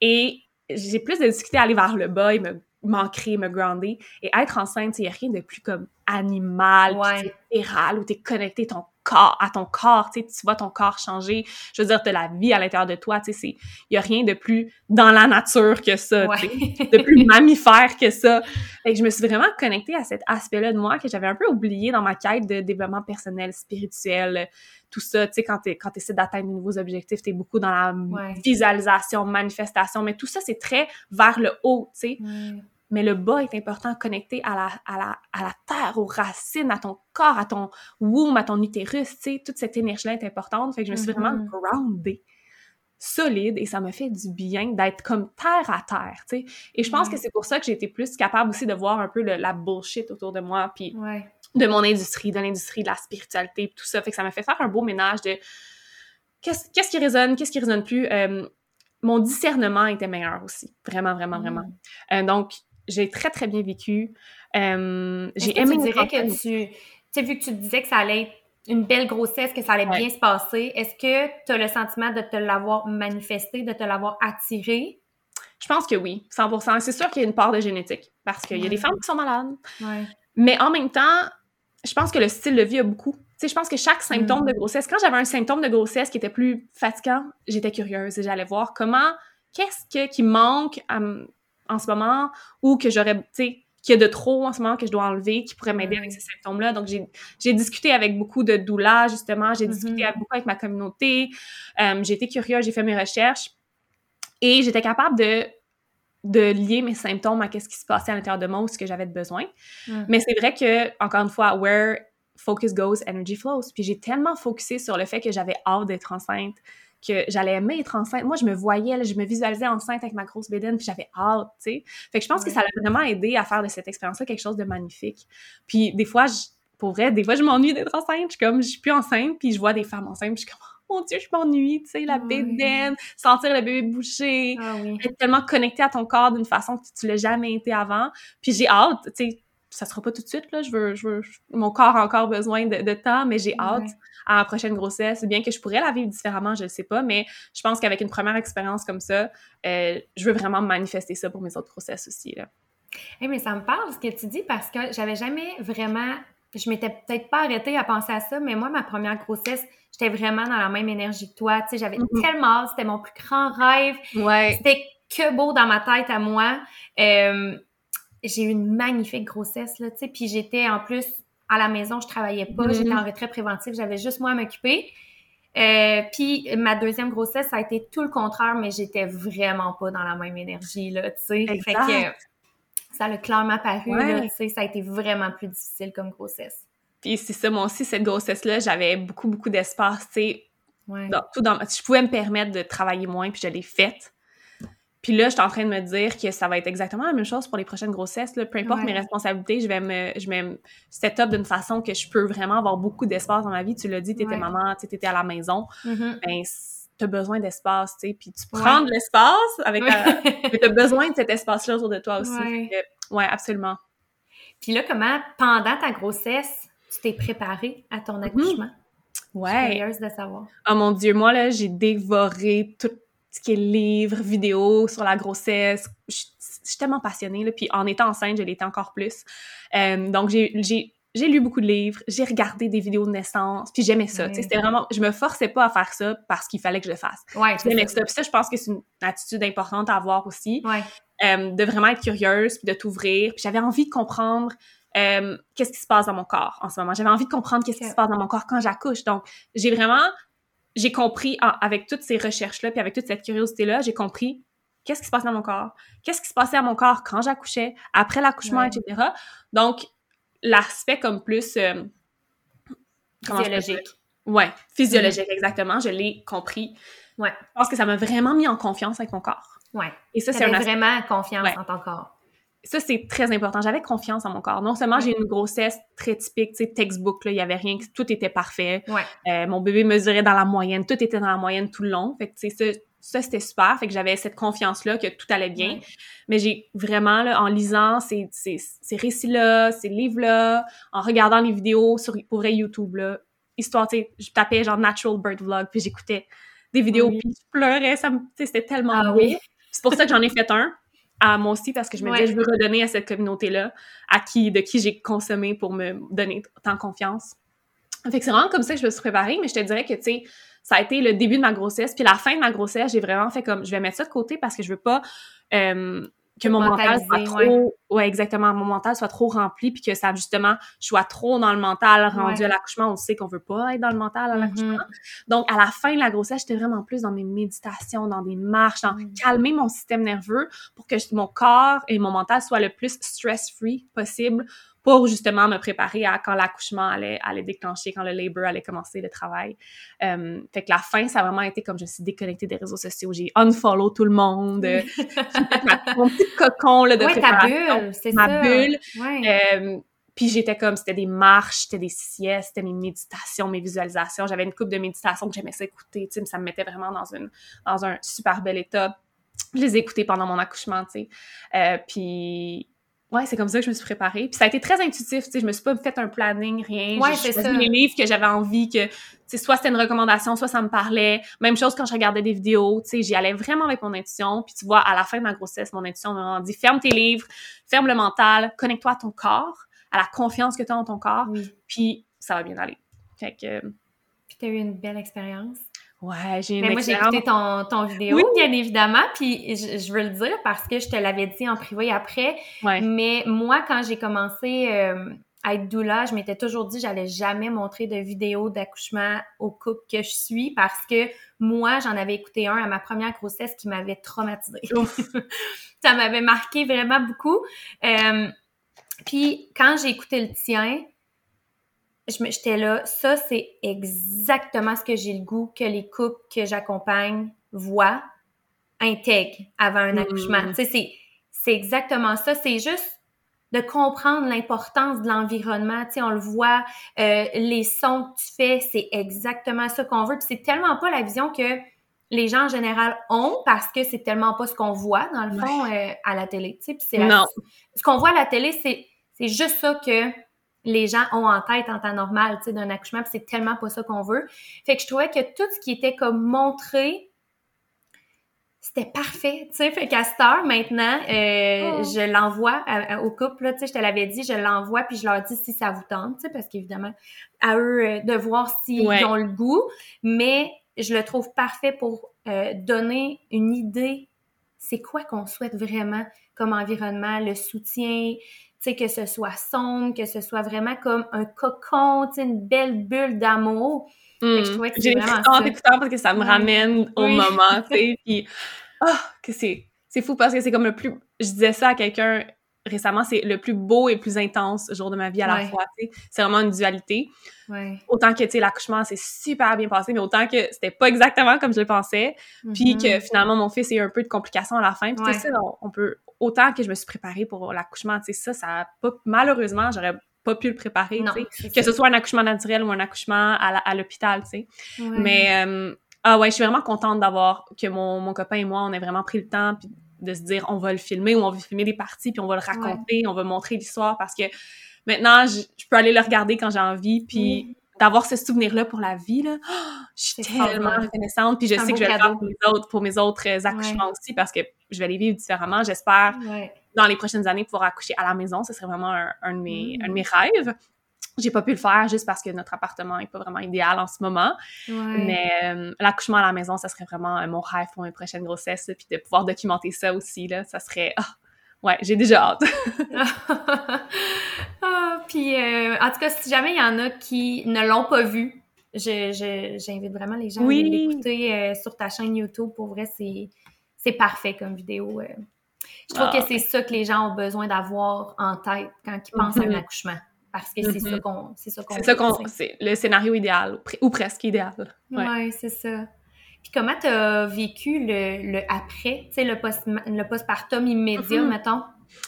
Et j'ai plus de difficulté à aller vers le bas et me m'ancrer, me grounder. Et être enceinte, il n'y a rien de plus comme animal, ouais. où tu es connecté ton corps, à ton corps, tu vois ton corps changer. Je veux dire, tu la vie à l'intérieur de toi, tu sais, il n'y a rien de plus dans la nature que ça, de plus mammifère que ça. Que je me suis vraiment connectée à cet aspect-là de moi que j'avais un peu oublié dans ma quête de développement personnel, spirituel, tout ça, tu sais, quand tu quand essaies d'atteindre de nouveaux objectifs, tu es beaucoup dans la visualisation, manifestation, mais tout ça, c'est très vers le haut, tu sais. Mais le bas est important, connecté à la, à, la, à la terre, aux racines, à ton corps, à ton womb, à ton utérus, tu sais. Toute cette énergie-là est importante. Fait que je me suis vraiment mm-hmm. groundée solide et ça me fait du bien d'être comme terre à terre, tu sais. Et je pense que c'est pour ça que j'ai été plus capable aussi de voir un peu la bullshit autour de moi, puis de mon industrie, de l'industrie de la spiritualité, tout ça. Fait que ça m'a fait faire un beau ménage de qu'est-ce qui résonne, qu'est-ce qui résonne plus. Euh, mon discernement était meilleur aussi. Vraiment, vraiment, vraiment. Mm. Euh, donc, j'ai très, très bien vécu. Euh, j'ai aimé... Tu dirais que tu... Tu sais, vu que tu disais que ça allait être une belle grossesse, que ça allait bien se passer, est-ce que tu as le sentiment de te l'avoir manifesté, de te l'avoir attiré? Je pense que oui, 100% C'est sûr qu'il y a une part de génétique, parce qu'il y a des femmes qui sont malades. Mais en même temps, je pense que le style de vie a beaucoup. Tu sais, je pense que chaque symptôme de mm. grossesse, quand j'avais un symptôme de grossesse qui était plus fatigant, j'étais curieuse et j'allais voir comment, qu'est-ce que, qui manque en ce moment ou que j'aurais, tu sais, qu'il y a de trop en ce moment que je dois enlever qui pourrait m'aider avec ces symptômes-là. Donc, j'ai discuté avec beaucoup de doula, justement. J'ai discuté Mm-hmm. beaucoup avec ma communauté. Euh, j'ai été curieuse, j'ai fait mes recherches. Et j'étais capable de, de lier mes symptômes à ce qui se passait à l'intérieur de moi ou ce que j'avais de besoin. Mm. Mais c'est vrai que, encore une fois, where focus goes, energy flows. Puis j'ai tellement focusé sur le fait que j'avais hâte d'être enceinte, que j'allais aimer être enceinte. Moi, je me voyais, là, je me visualisais enceinte avec ma grosse bédaine, puis j'avais hâte, tu sais. Fait que je pense que ça m'a vraiment aidé à faire de cette expérience-là quelque chose de magnifique. Puis des fois, je- pour vrai, des fois, je m'ennuie d'être enceinte. Je suis comme, je suis plus enceinte, puis je vois des femmes enceintes, puis je suis comme, mon Dieu, je m'ennuie, tu sais, la Ouais. bédaine, sentir le bébé bouger, Ah oui. être tellement connecté à ton corps d'une façon que tu l'as jamais été avant. Puis j'ai hâte, tu sais, ça sera pas tout de suite, là, je veux, je veux, mon corps a encore besoin de, de temps, mais j'ai hâte à la prochaine grossesse. Bien que je pourrais la vivre différemment, je le sais pas, mais je pense qu'avec une première expérience comme ça, euh, je veux vraiment manifester ça pour mes autres grossesses aussi, là. Eh, mais ça me parle ce que tu dis parce que j'avais jamais vraiment. Je m'étais peut-être pas arrêtée à penser à ça, mais moi, ma première grossesse, j'étais vraiment dans la même énergie que toi. Tu sais, j'avais Mhm. tellement hâte, c'était mon plus grand rêve. Ouais. C'était que beau dans ma tête à moi. Euh, j'ai eu une magnifique grossesse, là, tu sais, puis j'étais en plus à la maison, je travaillais pas, j'étais en retrait préventif, j'avais juste moi à m'occuper. Euh, puis ma deuxième grossesse, ça a été tout le contraire, mais j'étais vraiment pas dans la même énergie, là, tu sais. Fait que ça l'a clairement paru, Ouais. là, tu sais, ça a été vraiment plus difficile comme grossesse. Puis c'est ça, moi aussi, cette grossesse-là, j'avais beaucoup, beaucoup d'espace, tu sais, Ouais. tout dans, je pouvais me permettre de travailler moins, puis je l'ai faite. Puis là, je suis en train de me dire que ça va être exactement la même chose pour les prochaines grossesses. Là. Peu importe Ouais. mes responsabilités, je vais me, je vais me set up d'une façon que je peux vraiment avoir beaucoup d'espace dans ma vie. Tu l'as dit, t'étais Ouais. maman, tu étais à la maison. Mhm. Ben, t'as besoin d'espace, tu sais. Puis tu prends Ouais. de l'espace avec ta... Mais t'as besoin de cet espace-là autour de toi aussi. Ouais. Fait que, ouais, absolument. Puis là, comment, pendant ta grossesse, tu t'es préparée à ton accouchement? Je suis Ouais. curieuse de savoir. Oh mon Dieu, moi, là, j'ai dévoré tout ce qui est livres, vidéos sur la grossesse. Je suis- je suis tellement passionnée, là. Puis en étant enceinte, je l'étais encore plus. Euh, donc, j'ai, j'ai, lu beaucoup de livres, j'ai regardé des vidéos de naissance, puis j'aimais ça. C'était vraiment... Je me forçais pas à faire ça parce qu'il fallait que je le fasse. Ouais, J'aimais ça. ça. Puis ça, je pense que c'est une attitude importante à avoir aussi. Ouais. euh, de vraiment être curieuse, puis de t'ouvrir. Puis j'avais envie de comprendre euh, qu'est-ce qui se passe dans mon corps en ce moment. J'avais envie de comprendre qu'est-ce qui se passe dans mon corps quand j'accouche. Donc, j'ai vraiment, j'ai compris en- avec toutes ces recherches-là, puis avec toute cette curiosité-là, j'ai compris qu'est-ce qui se passe dans mon corps, qu'est-ce qui se passait à mon corps quand j'accouchais, après l'accouchement, Ouais. etc. Donc, l'aspect comme plus... euh? Physiologique. Ouais, physiologique, exactement. Je l'ai compris. Ouais. Je pense que ça m'a vraiment mis en confiance avec mon corps. Ouais. Et ça, c'est aspect vraiment confiance Ouais. en ton corps. ça, c'est très important. J'avais confiance en mon corps. Non seulement j'ai une grossesse très typique, tu sais, textbook, là, il y avait rien, tout était parfait. Ouais. Euh, mon bébé mesurait dans la moyenne, tout était dans la moyenne tout le long. Fait que, tu sais, ça, c'était super. Fait que j'avais cette confiance-là que tout allait bien. Ouais. Mais j'ai vraiment, là, en lisant ces, ces, ces récits-là, ces livres-là, en regardant les vidéos sur, pour vrai YouTube, là, histoire, tu sais, je tapais genre Natural Bird Vlog, puis j'écoutais des vidéos, Oui. puis je pleurais, ça c'était tellement Ah oui? C'est pour ça que j'en ai fait un à moi aussi parce que je me Ouais. disais je veux redonner à cette communauté-là, à qui de qui j'ai consommé pour me donner tant confiance. Fait que c'est vraiment comme ça que je me suis préparée, mais je te dirais que tu sais ça a été le début de ma grossesse, puis la fin de ma grossesse, j'ai vraiment fait comme je vais mettre ça de côté parce que je veux pas euh, que mon mental soit trop ouais. exactement mon mental soit trop rempli puis que ça justement je sois trop dans le mental rendu Ouais. à l'accouchement on sait qu'on veut pas être dans le mental à l'accouchement Mhm. donc, à la fin de la grossesse, j'étais vraiment plus dans mes méditations, dans des marches, dans Mm. calmer mon système nerveux pour que mon corps et mon mental soient le plus stress-free possible pour justement me préparer à quand l'accouchement allait, allait déclencher, quand le labor allait commencer le travail. Euh, fait que la fin, ça a vraiment été comme je me suis déconnectée des réseaux sociaux, j'ai unfollow tout le monde, ma- mon petit cocon là, de Ouais, ta préparation, bulle, c'est ma ça. bulle. Ouais. euh, puis j'étais comme, c'était des marches, c'était des siestes, c'était mes méditations, mes visualisations. J'avais une coupe de méditation que j'aimais ça écouter, tu sais, ça me mettait vraiment dans, une, dans un super bel état. Je les ai écoutées pendant mon accouchement, tu sais. Euh, puis, ouais, c'est comme ça que je me suis préparée. Puis ça a été très intuitif, tu sais, je me suis pas fait un planning, rien. Ouais, J'ai c'est ça. les livres que j'avais envie que, tu sais, soit c'était une recommandation, soit ça me parlait. Même chose quand je regardais des vidéos, tu sais, j'y allais vraiment avec mon intuition. Puis tu vois, à la fin de ma grossesse, mon intuition m'a vraiment dit, ferme tes livres, ferme le mental, connecte-toi à ton corps, à la confiance que tu as en ton corps, Oui. puis ça va bien aller. Fait que, euh, Puis t'as eu une belle expérience. Ouais, j'ai une Mais moi, j'ai écouté ton, ton vidéo, bien évidemment, puis je, veux le dire parce que je te l'avais dit en privé après. Ouais. Mais moi, quand j'ai commencé euh, à être doula, je m'étais toujours dit j'allais jamais montrer de vidéo d'accouchement au couple que je suis parce que moi, j'en avais écouté un à ma première grossesse qui m'avait traumatisée. Ça m'avait marqué vraiment beaucoup. Euh, puis quand j'ai écouté le tien, j'étais là, ça c'est exactement ce que j'ai le goût que les couples que j'accompagne voient, intègrent avant un accouchement. Mm. Tu sais, c'est exactement ça. C'est juste de comprendre l'importance de l'environnement. Tu sais, on le voit, euh, les sons que tu fais, c'est exactement ça qu'on veut. Puis c'est tellement pas la vision que les gens en général ont parce que c'est tellement pas ce qu'on voit dans le fond euh, à la télé. Tu sais, puis c'est la- ce qu'on voit à la télé, c'est c'est juste ça que les gens ont en tête en temps normal, tu sais, d'un accouchement, puis c'est tellement pas ça qu'on veut. Fait que je trouvais que tout ce qui était comme montré, c'était parfait, tu sais. Fait qu'à cette heure, maintenant, euh, Oh. je l'envoie au couple, tu sais, je te l'avais dit, je l'envoie, puis je leur dis si ça vous tente, tu sais, parce qu'évidemment, à eux euh, de voir s'ils Ouais. ont le goût, mais je le trouve parfait pour euh, donner une idée, c'est quoi qu'on souhaite vraiment comme environnement, le soutien, sais, que ce soit sombre, que ce soit vraiment comme un cocon, tu sais, une belle bulle d'amour. Mm. que je trouvais que J'ai vraiment ça. parce que ça me ramène au Oui. moment, tu sais, puis ah, que c'est c'est fou parce que c'est comme le plus je disais ça à quelqu'un récemment, c'est le plus beau et plus intense jour de ma vie à la fois. C'est vraiment une dualité. Ouais. Autant que l'accouchement s'est super bien passé, mais autant que c'était pas exactement comme je le pensais, puis que finalement mon fils a eu un peu de complications à la fin, puis Ouais. ça on, on peut autant que je me suis préparée pour l'accouchement, tu sais ça pas malheureusement, j'aurais pas pu le préparer, Non, Que ce soit un accouchement naturel ou un accouchement à l'hôpital, tu sais. Ouais. Mais euh, ah ouais, je suis vraiment contente d'avoir que mon, mon copain et moi, on ait vraiment pris le temps puis de se dire on va le filmer ou on va filmer des parties puis on va le raconter, on va montrer l'histoire parce que maintenant je, je peux aller le regarder quand j'ai envie puis d'avoir ce souvenir là pour la vie là. oh, je suis tellement reconnaissante puis je sais que je vais le faire pour mes autres pour mes autres euh, accouchements aussi parce que je vais les vivre différemment, j'espère Ouais. dans les prochaines années pouvoir accoucher à la maison, ce serait vraiment un, un de mes Mm. un de mes rêves. J'ai pas pu le faire juste parce que notre appartement est pas vraiment idéal en ce moment. Ouais. Mais euh, l'accouchement à la maison, ça serait vraiment euh, mon rêve pour mes prochaines grossesses. Puis de pouvoir documenter ça aussi, là, ça serait... Ah, ouais, j'ai déjà hâte. ah, puis, euh, en tout cas, si jamais il y en a qui ne l'ont pas vu, je- je- j'invite vraiment les gens Oui. à l'écouter euh, sur ta chaîne YouTube. Pour vrai, c'est parfait comme vidéo. Je trouve Ah. que c'est ça que les gens ont besoin d'avoir en tête quand ils pensent à Mhm. un accouchement. Parce que c'est Mhm. ça qu'on c'est ça qu'on c'est ça qu'on... C'est le scénario idéal, ou pre- ou presque idéal. Ouais. Ouais, c'est ça. Puis comment tu as vécu le, le après, tu sais, le, post, le postpartum immédiat, Mhm. mettons?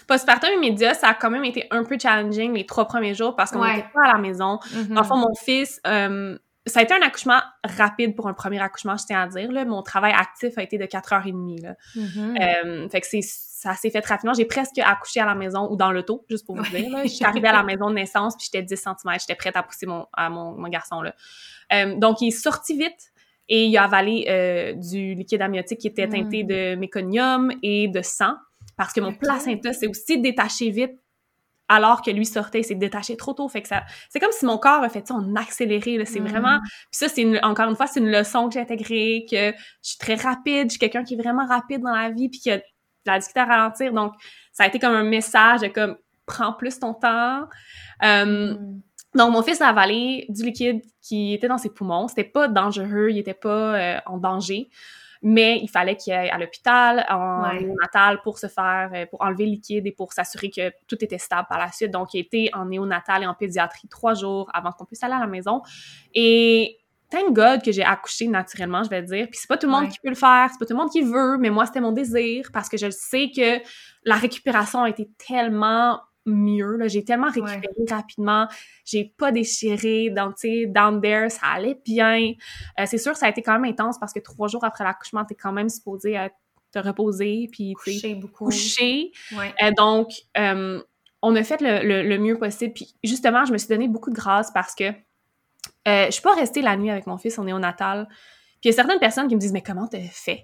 Postpartum immédiat, ça a quand même été un peu challenging les trois premiers jours parce qu'on Ouais. n'était pas à la maison. Mhm. Dans le fond, mon fils, euh, ça a été un accouchement rapide pour un premier accouchement, je tiens à dire. Là. Mon travail actif a été de 4h30. Là. Mhm. Euh, fait que c'est, ça s'est fait rapidement. J'ai presque accouché à la maison ou dans l'auto, juste pour vous dire. Là. Je suis arrivée à la maison de naissance, puis j'étais 10 cm. J'étais prête à pousser mon, à mon, mon garçon. Là. Euh, donc, il est sorti vite et il a avalé euh, du liquide amniotique qui était teinté Mm. de méconium et de sang parce que mon placenta s'est aussi détaché vite alors que lui sortait, il s'est détaché trop tôt. Fait que ça, c'est comme si mon corps a fait ça en accéléré. Là. C'est Mm. vraiment... Puis ça, c'est une- encore une fois, c'est une leçon que j'ai intégrée, que je suis très rapide, je suis quelqu'un qui est vraiment rapide dans la vie, puis qui a de la difficulté à ralentir. Donc, ça a été comme un message de comme, prends plus ton temps. Euh, Mhm. donc, mon fils a avalé du liquide qui était dans ses poumons. C'était pas dangereux, il était pas euh, en danger, mais il fallait qu'il aille à l'hôpital en Ouais. néonatal pour se faire, euh, pour enlever le liquide et pour s'assurer que tout était stable par la suite. Donc, il était en néonatal et en pédiatrie trois jours avant qu'on puisse aller à la maison. Et thank God que j'ai accouché naturellement, je vais dire. Puis c'est pas tout le monde Ouais. qui peut le faire, c'est pas tout le monde qui veut, mais moi, c'était mon désir parce que je sais que la récupération a été tellement mieux. là. J'ai tellement récupéré rapidement. J'ai pas déchiré. Donc, tu sais, down there, ça allait bien. Euh, c'est sûr, ça a été quand même intense parce que trois jours après l'accouchement, t'es quand même supposé euh, te reposer puis Coucher beaucoup. coucher. Ouais. Euh, donc, on a fait le, le- le mieux possible. Puis justement, je me suis donné beaucoup de grâce parce que je suis pas restée la nuit avec mon fils au néonatal. Puis il y a certaines personnes qui me disent Mais comment t'as fait?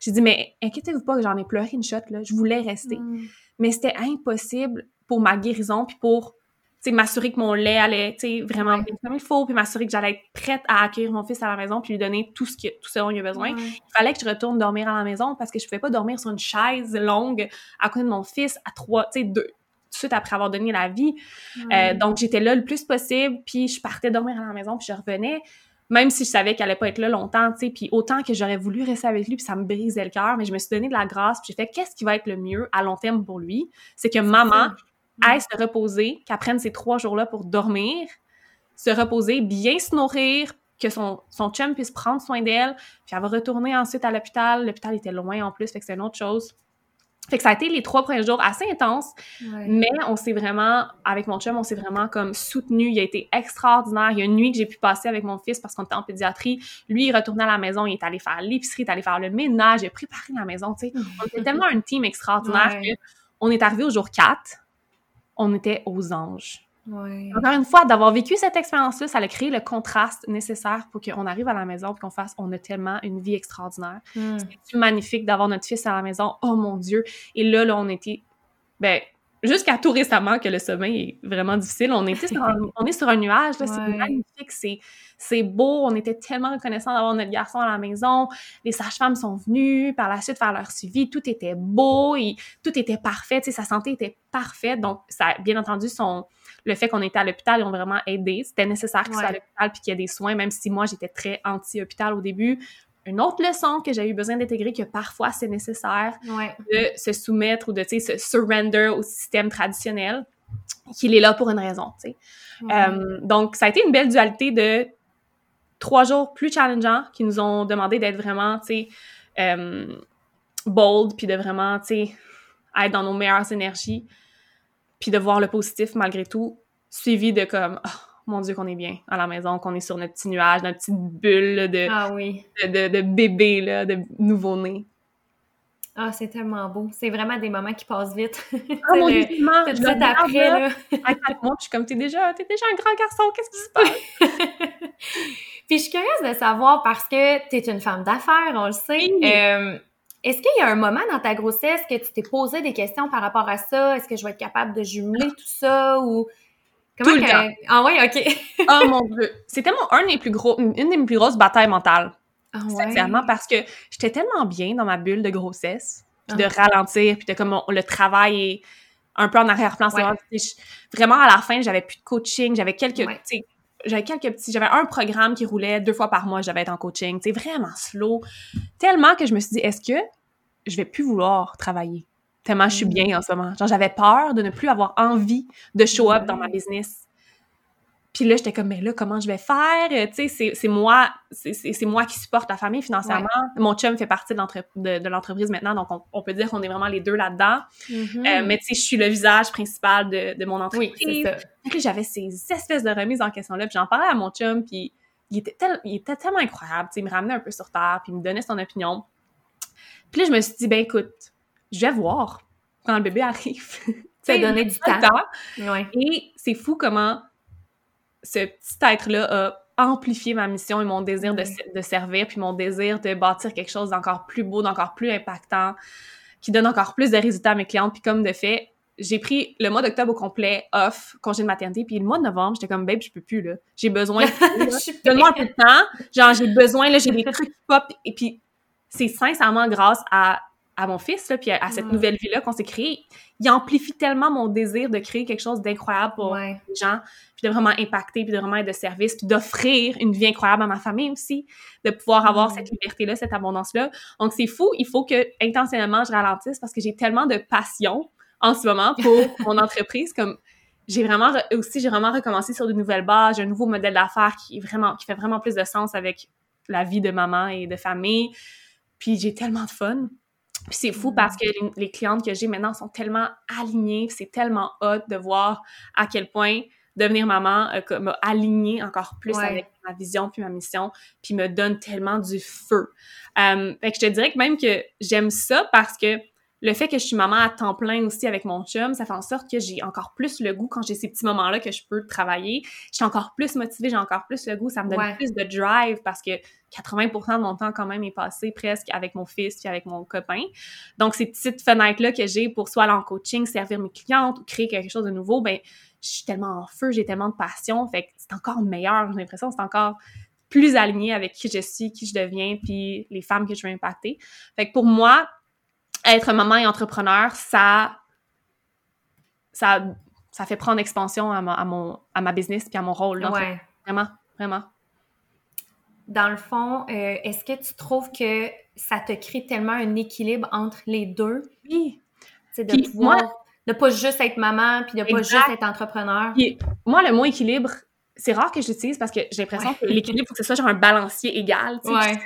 J'ai dit Mais inquiétez-vous pas que j'en ai pleuré une shot, là. Je voulais rester. Mm. Mais c'était impossible pour ma guérison puis pour m'assurer que mon lait allait, vraiment bien comme il faut, puis m'assurer que j'allais être prête à accueillir mon fils à la maison, puis lui donner tout ce, que, tout ce dont il a besoin. Il fallait que je retourne dormir à la maison parce que je pouvais pas dormir sur une chaise longue à côté de mon fils à trois, tu sais, deux, tout de suite après avoir donné la vie. Euh, donc, j'étais là le plus possible, puis je partais dormir à la maison, puis je revenais même si je savais qu'elle allait pas être là longtemps, tu sais, puis autant que j'aurais voulu rester avec lui, puis ça me brisait le cœur, mais je me suis donné de la grâce, puis j'ai fait qu'est-ce qui va être le mieux à long terme pour lui, c'est que maman aille se reposer, qu'elle prenne ces trois jours-là pour dormir, se reposer, bien se nourrir, que son, son chum puisse prendre soin d'elle, puis elle va retourner ensuite à l'hôpital. L'hôpital était loin en plus, fait que c'est une autre chose. Fait que ça a été les trois premiers jours assez intenses, mais on s'est vraiment, avec mon chum, on s'est vraiment comme soutenu. Il a été extraordinaire. Il y a une nuit que j'ai pu passer avec mon fils parce qu'on était en pédiatrie. Lui, il retournait à la maison, il est allé faire l'épicerie, il est allé faire le ménage, il a préparé la maison, tu sais. On était tellement un team extraordinaire qu'on est arrivé au jour 4, on était aux anges. Encore une fois, d'avoir vécu cette expérience-là, ça a créé le contraste nécessaire pour qu'on arrive à la maison et qu'on fasse on a tellement une vie extraordinaire. Hmm. C'est magnifique d'avoir notre fils à la maison. Oh mon Dieu! Et là, là, on était. Ben, jusqu'à tout récemment que le sommeil est vraiment difficile. On, était sur un, on est sur un nuage, c'est magnifique, c'est beau. On était tellement reconnaissants d'avoir notre garçon à la maison. Les sages-femmes sont venues par la suite faire leur suivi. Tout était beau et tout était parfait. sa santé était parfaite. Donc, ça, bien entendu, son, le fait qu'on était à l'hôpital, ils ont vraiment aidé. C'était nécessaire qu'il soit à l'hôpital puis qu'il y ait des soins, même si moi, j'étais très anti-hôpital au début. Une autre leçon que j'ai eu besoin d'intégrer, que parfois c'est nécessaire de se soumettre ou de se surrender au système traditionnel, qu'il est là pour une raison. Euh, donc, ça a été une belle dualité de trois jours plus challengeants qui nous ont demandé d'être vraiment, euh, bold, puis de vraiment, être dans nos meilleures énergies puis de voir le positif malgré tout, suivi de comme oh, mon Dieu qu'on est bien à la maison, qu'on est sur notre petit nuage, notre petite bulle de, ah oui. de, de, bébé, là, de nouveau-né. Ah, c'est tellement beau. C'est vraiment des moments qui passent vite. Ah, mon Dieu, je après, là. je suis comme, t'es déjà, déjà un grand garçon, qu'est-ce qui se passe? Puis je suis curieuse de savoir, parce que t'es une femme d'affaires, on le sait, euh, est-ce qu'il y a un moment dans ta grossesse que tu t'es posé des questions par rapport à ça? Est-ce que je vais être capable de jumeler tout ça? Ou Comment tout le temps. Ah ouais, ok. oh mon dieu, c'était mon un des plus gros, une des plus grosses batailles mentales. Ah Sincèrement, parce que j'étais tellement bien dans ma bulle de grossesse, puis de ah. ralentir, puis de comme le travail est un peu en arrière-plan. Vraiment, à la fin, j'avais plus de coaching, j'avais quelques, j'avais quelques petits, j'avais un programme qui roulait deux fois par mois, j'avais être en coaching, c'est vraiment slow. Tellement que je me suis dit, est-ce que je vais plus vouloir travailler? Tellement je suis mm. bien en ce moment. Genre, j'avais peur de ne plus avoir envie de show up dans ma business. Puis là, j'étais comme, mais là, comment je vais faire? Tu sais, c'est moi, c'est moi qui supporte la famille financièrement. Mon chum fait partie de l'entreprise maintenant, donc on, peut dire qu'on est vraiment les deux là-dedans. Mm-hmm. Euh, mais tu sais, je suis le visage principal de, de mon entreprise. Oui, j'avais ces espèces de remises en question-là, puis j'en parlais à mon chum, puis il était, il était tellement incroyable, tu sais, il me ramenait un peu sur terre, puis il me donnait son opinion. Puis là, je me suis dit, ben écoute, je vais voir quand le bébé arrive. Ça donner du temps. Et c'est fou comment ce petit être-là a amplifié ma mission et mon désir de, de, servir, puis mon désir de bâtir quelque chose d'encore plus beau, d'encore plus impactant, qui donne encore plus de résultats à mes clientes. Puis comme de fait, j'ai pris le mois d'octobre au complet off, congé de maternité, puis le mois de novembre, j'étais comme, babe, je peux plus, là. J'ai besoin, donne-moi un peu de temps. Genre, j'ai besoin, là, j'ai des trucs pop, et puis c'est sincèrement grâce à à mon fils, là, puis à, cette nouvelle vie-là qu'on s'est créée, il amplifie tellement mon désir de créer quelque chose d'incroyable pour les gens, puis de vraiment impacter, puis de vraiment être de service, puis d'offrir une vie incroyable à ma famille aussi, de pouvoir avoir cette liberté-là, cette abondance-là. Donc, c'est fou, il faut que intentionnellement je ralentisse parce que j'ai tellement de passion en ce moment pour mon entreprise, comme j'ai vraiment aussi j'ai vraiment recommencé sur de nouvelles bases, un nouveau modèle d'affaires qui est vraiment qui fait vraiment plus de sens avec la vie de maman et de famille. Puis j'ai tellement de fun. Puis c'est fou parce que les, clientes que j'ai maintenant sont tellement alignées, c'est tellement hot de voir à quel point devenir maman euh, m'a alignée encore plus avec ma vision puis ma mission, puis me donne tellement du feu. Euh, fait que je te dirais que même que j'aime ça parce que le fait que je suis maman à temps plein aussi avec mon chum, ça fait en sorte que j'ai encore plus le goût quand j'ai ces petits moments-là que je peux travailler. Je suis encore plus motivée, j'ai encore plus le goût, ça me donne plus de drive parce que 80% de mon temps quand même est passé presque avec mon fils puis avec mon copain. Donc ces petites fenêtres-là que j'ai pour soit aller en coaching, servir mes clientes ou créer quelque chose de nouveau, ben je suis tellement en feu, j'ai tellement de passion, fait que c'est encore meilleur, j'ai l'impression, c'est encore plus aligné avec qui je suis, qui je deviens, puis les femmes que je veux impacter. Fait que pour moi, être maman et entrepreneur, ça, ça, ça fait prendre expansion à ma, mon, à ma business puis à mon rôle. ouais. Vraiment, vraiment. Dans le fond, euh, est-ce que tu trouves que ça te crée tellement un équilibre entre les deux? Oui. C'est de pouvoir, de pas juste être maman puis de pas juste être entrepreneur. moi, le mot équilibre, c'est rare que j'utilise parce que j'ai l'impression que l'équilibre, faut que ce soit genre un balancier égal. Ouais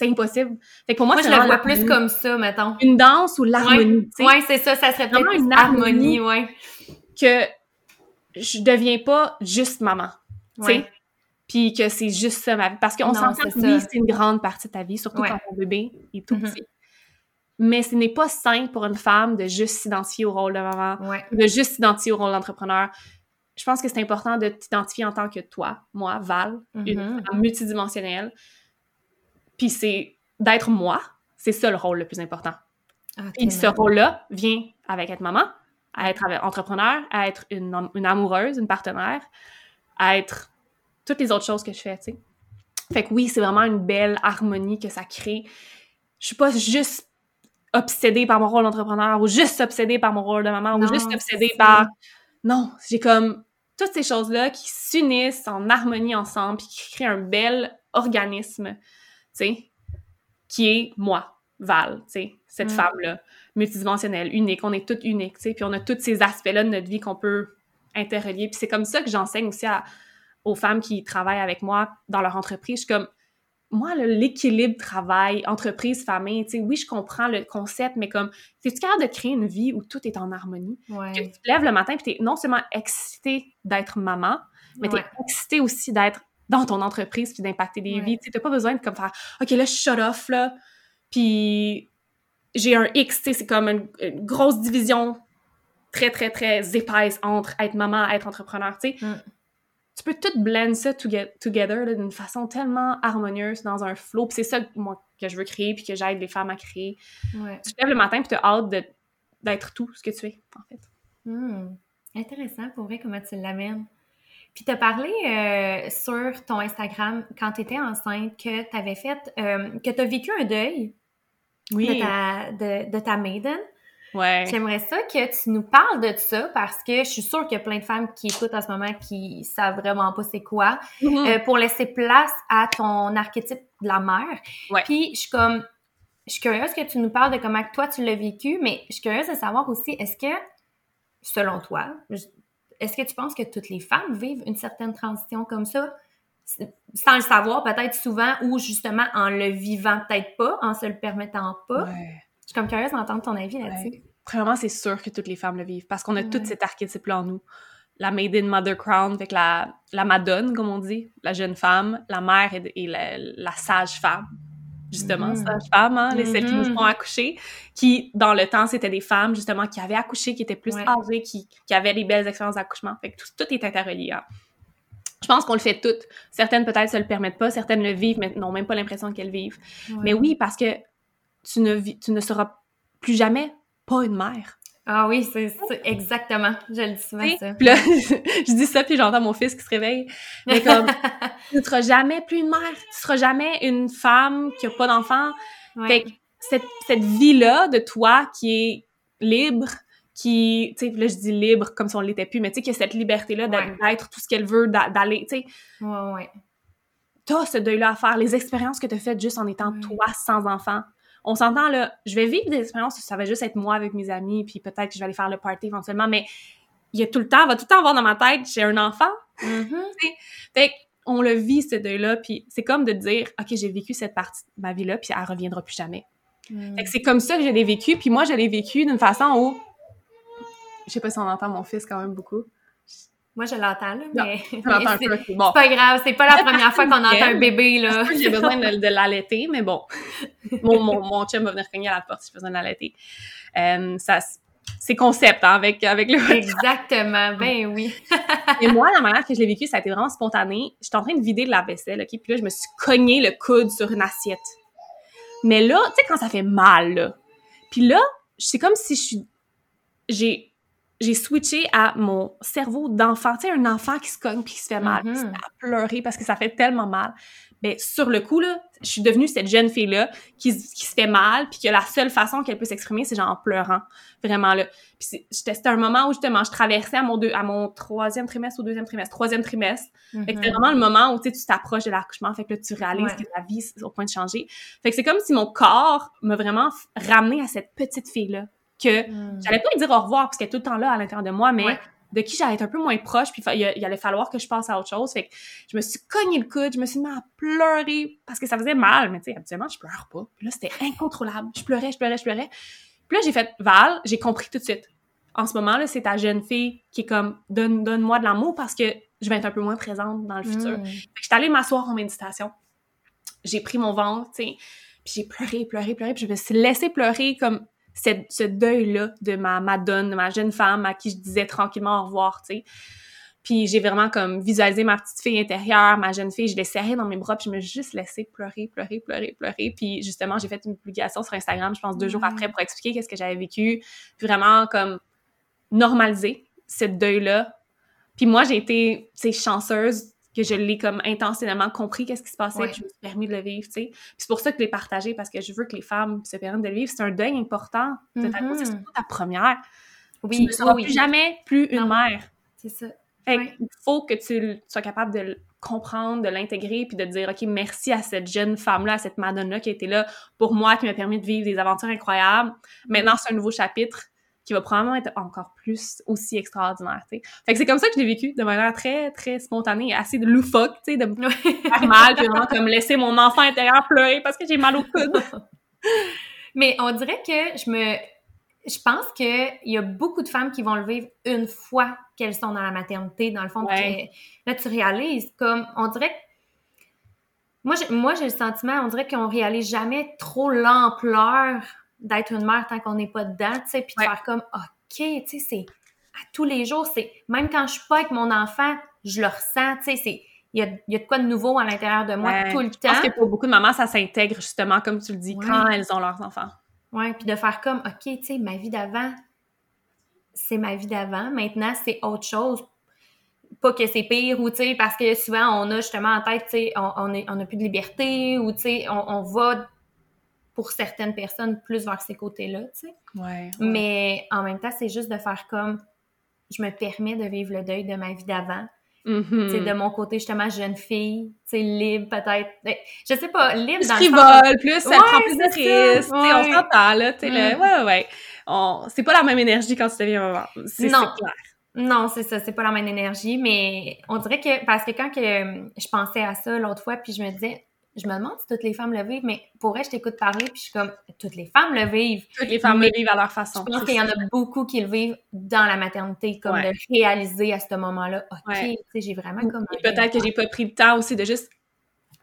c'est impossible. Fait que pour moi, moi je le vois plus comme ça, mettons. Une danse ou l'harmonie. Ouais, ouais c'est ça, ça serait peut-être une harmonie, ouais. Que je deviens pas juste maman, tu sais. Puis que c'est juste ça ma vie. Parce qu'on s'entend que oui, c'est une grande partie de ta vie, surtout quand ton bébé est tout mm-hmm. petit. Mais ce n'est pas simple pour une femme de juste s'identifier au rôle de maman, de juste s'identifier au rôle d'entrepreneur. Je pense que c'est important de t'identifier en tant que toi, moi, Val, une mm-hmm. femme multidimensionnelle, puis c'est d'être moi, c'est ça le rôle le plus important. Ah, et ce rôle-là vient avec être maman, à être entrepreneur, à être une, une, amoureuse, une partenaire, à être toutes les autres choses que je fais, tu sais. Fait que oui, c'est vraiment une belle harmonie que ça crée. Je suis pas juste obsédée par mon rôle d'entrepreneur ou juste obsédée par mon rôle de maman ou juste obsédée par... Non, j'ai comme toutes ces choses-là qui s'unissent en harmonie ensemble puis qui créent un bel organisme sais, qui est moi, Val, tu sais, cette mm. femme-là, multidimensionnelle, unique. On est toutes uniques, tu sais, puis on a tous ces aspects-là de notre vie qu'on peut interrelier. Puis c'est comme ça que j'enseigne aussi aux femmes qui travaillent avec moi dans leur entreprise. Je suis comme, moi, l'équilibre travail, entreprise, famille, tu sais, oui, je comprends le concept, mais comme, es-tu capable de créer une vie où tout est en harmonie? Que tu te lèves le matin et tu es non seulement excité d'être maman, mais tu es excité aussi d'être dans ton entreprise puis d'impacter des vies. Tu n'as pas besoin de comme faire OK, là, je shut off, là, puis j'ai un X, tu sais, c'est comme une, grosse division très, très, très épaisse entre être maman être entrepreneur, tu sais. Mm. Tu peux tout blend ça together d'une façon tellement harmonieuse dans un flow. Puis c'est ça, moi, que je veux créer puis que j'aide les femmes à créer. Tu te lèves le matin puis tu as hâte d'être tout ce que tu es, en fait. Mm. Intéressant, pour vrai, comment tu l'amènes. Puis tu as parlé euh, sur ton Instagram quand tu étais enceinte que tu avais fait, euh, que tu as vécu un deuil de, ta, de, ta maiden. Ouais. J'aimerais ça que tu nous parles de ça parce que je suis sûre qu'il y a plein de femmes qui écoutent en ce moment qui savent vraiment pas c'est quoi. Mm-hmm. Euh, pour laisser place à ton archétype de la mère. Ouais. Puis je suis comme, je suis curieuse que tu nous parles de comment toi tu l'as vécu, mais je suis curieuse de savoir aussi, est-ce que, selon toi, est-ce que tu penses que toutes les femmes vivent une certaine transition comme ça? Sans le savoir, peut-être souvent, ou justement en le vivant, peut-être pas, en se le permettant pas? Je suis comme curieuse d'entendre ton avis là-dessus. Premièrement, c'est sûr que toutes les femmes le vivent parce qu'on a tout cet archétype-là en nous. La Maiden Mother Crown, avec la, la Madone, comme on dit, la jeune femme, la mère et, la sage femme justement, mmh. sages-femmes, hein, les celles qui nous mm-hmm. font accoucher, qui, dans le temps, c'était des femmes, justement, qui avaient accouché, qui étaient plus âgées, qui, qui avaient des belles expériences d'accouchement. Fait que tout, tout est interrelié. Hein. Je pense qu'on le fait toutes. Certaines, peut-être, se le permettent pas. Certaines le vivent, mais n'ont même pas l'impression qu'elles vivent. Mais oui, parce que tu ne, tu ne seras plus jamais pas une mère. Ah oui, c'est exactement. Je le dis souvent, ça. Puis là, je dis ça, puis j'entends mon fils qui se réveille. Mais comme, tu ne seras jamais plus une mère. Tu seras jamais une femme qui n'a pas d'enfant. Fait que cette, cette vie-là de toi qui est libre, qui, tu sais, là, je dis libre comme si on l'était plus, mais tu sais, qui a cette liberté-là d'être tout ce qu'elle veut, d'aller, tu sais. Ouais, ouais. T'as ce deuil-là à faire, les expériences que tu as faites juste en étant toi sans enfant on s'entend là, je vais vivre des expériences, ça va juste être moi avec mes amis, puis peut-être que je vais aller faire le party éventuellement, mais il y a tout le temps, va tout le temps avoir dans ma tête, j'ai un enfant. Mm-hmm. Fait on le vit, ce deuil-là, puis c'est comme de dire, OK, j'ai vécu cette partie de ma vie-là, puis elle reviendra plus jamais. Mm. Fait que c'est comme ça que je l'ai vécu, puis moi, je l'ai vécu d'une façon où, je sais pas si on entend mon fils quand même beaucoup. Moi, je l'entends, là, mais, c'est bon. pas grave. C'est pas la première fois qu'on entend un bébé, là. J'ai besoin de, de l'allaiter, mais bon. Mon, mon, mon chum va venir cogner à la porte si j'ai besoin de l'allaiter. Euh, ça, c'est concept, hein, avec, avec le Exactement, ben oui. Et moi, la manière que je l'ai vécu, ça a été vraiment spontané. J'étais en train de vider de la vaisselle, OK? Puis là, je me suis cogné le coude sur une assiette. Mais là, tu sais, quand ça fait mal, là. Puis là, c'est comme si je suis... J'ai... J'ai switché à mon cerveau d'enfant. Tu sais, un enfant qui se cogne puis qui se fait mal, puis qui se met à pleurer parce que ça fait tellement mal. Ben, sur le coup, là, je suis devenue cette jeune fille-là qui, se- qui se fait mal puis que la seule façon qu'elle peut s'exprimer, c'est genre en pleurant. Vraiment, là. Puis c'était un moment où, justement, je traversais à mon, deux, à mon troisième trimestre ou deuxième trimestre, troisième trimestre. Fait que c'était Mhm. vraiment le moment où tu sais, tu t'approches de l'accouchement, fait que là, tu réalises Ouais. que ta vie est au point de changer. Fait que c'est comme si mon corps m'a vraiment f- ramené à cette petite fille-là, que Mhm. j'allais pas lui dire au revoir parce qu'elle est tout le temps là à l'intérieur de moi, mais Ouais. de qui j'allais être un peu moins proche, puis il, il allait falloir que je passe à autre chose. Fait que je me suis cogné le coude, je me suis mis à pleurer parce que ça faisait mal, mais tu sais, habituellement, je pleure pas. Puis là, c'était incontrôlable. Je pleurais, je pleurais, je pleurais. Puis là, j'ai fait Val, j'ai compris tout de suite. En ce moment-là, c'est ta jeune fille qui est comme donne, donne-moi de l'amour parce que je vais être un peu moins présente dans le futur. Mhm. Fait que j'étais allée m'asseoir en méditation. J'ai pris mon ventre, tu sais, puis j'ai pleuré, pleuré, pleuré, puis je me suis laissée pleurer comme cette- ce deuil-là de ma madone, de ma jeune femme à qui je disais tranquillement au revoir, tu sais. Puis j'ai vraiment comme visualisé ma petite fille intérieure, ma jeune fille, je l'ai serrée dans mes bras, puis je me suis juste laissée pleurer, pleurer, pleurer, pleurer. Puis justement, j'ai fait une publication sur Instagram, je pense deux jours après, pour expliquer qu'est-ce que j'avais vécu, puis vraiment comme normaliser cette deuil-là. Puis moi, j'ai été, tu sais, chanceuse que je l'ai comme intentionnellement compris qu'est-ce qui se passait, Ouais. puis je me suis permis de le vivre, tu sais. Puis c'est pour ça que je l'ai partagé, parce que je veux que les femmes se permettent de le vivre. C'est un deuil important de ta c'est surtout ta première. tu Oui, ne seras oui, plus jamais plus une Non. mère. c'est ça. Fait Ouais. qu'il faut que tu sois capable de le comprendre, de l'intégrer, puis de te dire, OK, merci à cette jeune femme-là, à cette Madonna qui a été là pour moi, qui m'a permis de vivre des aventures incroyables. Maintenant, c'est un nouveau chapitre qui va probablement être encore plus aussi extraordinaire, tu sais. Fait que c'est comme ça que je l'ai vécu, de manière très, très spontanée assez de loufoque, tu sais, de me faire mal, puis vraiment comme laisser mon enfant intérieur pleurer parce que j'ai mal au coude. Mais on dirait que je me. Je pense qu'il y a beaucoup de femmes qui vont le vivre une fois qu'elles sont dans la maternité, dans le fond. Ouais. que- là, tu réalises comme. On dirait que. Moi, j'ai, moi, j'ai le sentiment, on dirait qu'on réalise jamais trop l'ampleur d'être une mère tant qu'on n'est pas dedans, tu sais, puis de Ouais. faire comme, OK, tu sais, c'est à tous les jours, c'est même quand je suis pas avec mon enfant, je le ressens, tu sais, c'est il y a, il y a de quoi de nouveau à l'intérieur de moi Ouais. tout le Je pense temps. que pour beaucoup de mamans, ça s'intègre justement, comme tu le dis, Ouais. quand elles ont leurs enfants. Ouais, puis de faire comme, OK, tu sais, ma vie d'avant, c'est ma vie d'avant. Maintenant, c'est autre chose. Pas que c'est pire, ou tu sais, parce que souvent, on a justement en tête, tu sais, on, on, est- on plus de liberté, ou tu sais, on, on va, pour certaines personnes, plus vers ces côtés-là, tu sais. Ouais. Mais en même temps, c'est juste de faire comme, je me permets de vivre le deuil de ma vie d'avant. Tu sais, de mon côté, justement, jeune fille, libre peut-être. Ben, Je sais pas, libre plus dans frivole, plus Ouais, prend plus de ça, risques, on s'entend, là, tu sais, le- Mm. ouais, ouais. On- C'est pas la même énergie quand tu deviens maman, c'est clair. Non, c'est ça, c'est pas la même énergie, mais on dirait que, parce que quand que je pensais à ça l'autre fois, puis je me disais, je me demande si toutes les femmes le vivent, mais pour vrai, je t'écoute parler, puis je suis comme, toutes les femmes le vivent. Toutes les femmes Mais le vivent à leur Je façon. pense c'est qu'il y en a beaucoup qui le vivent dans la maternité, comme Ouais. de réaliser à ce moment-là, OK, Ouais. tu sais, j'ai vraiment comme... Et peut-être que j'ai pas pris le temps aussi de juste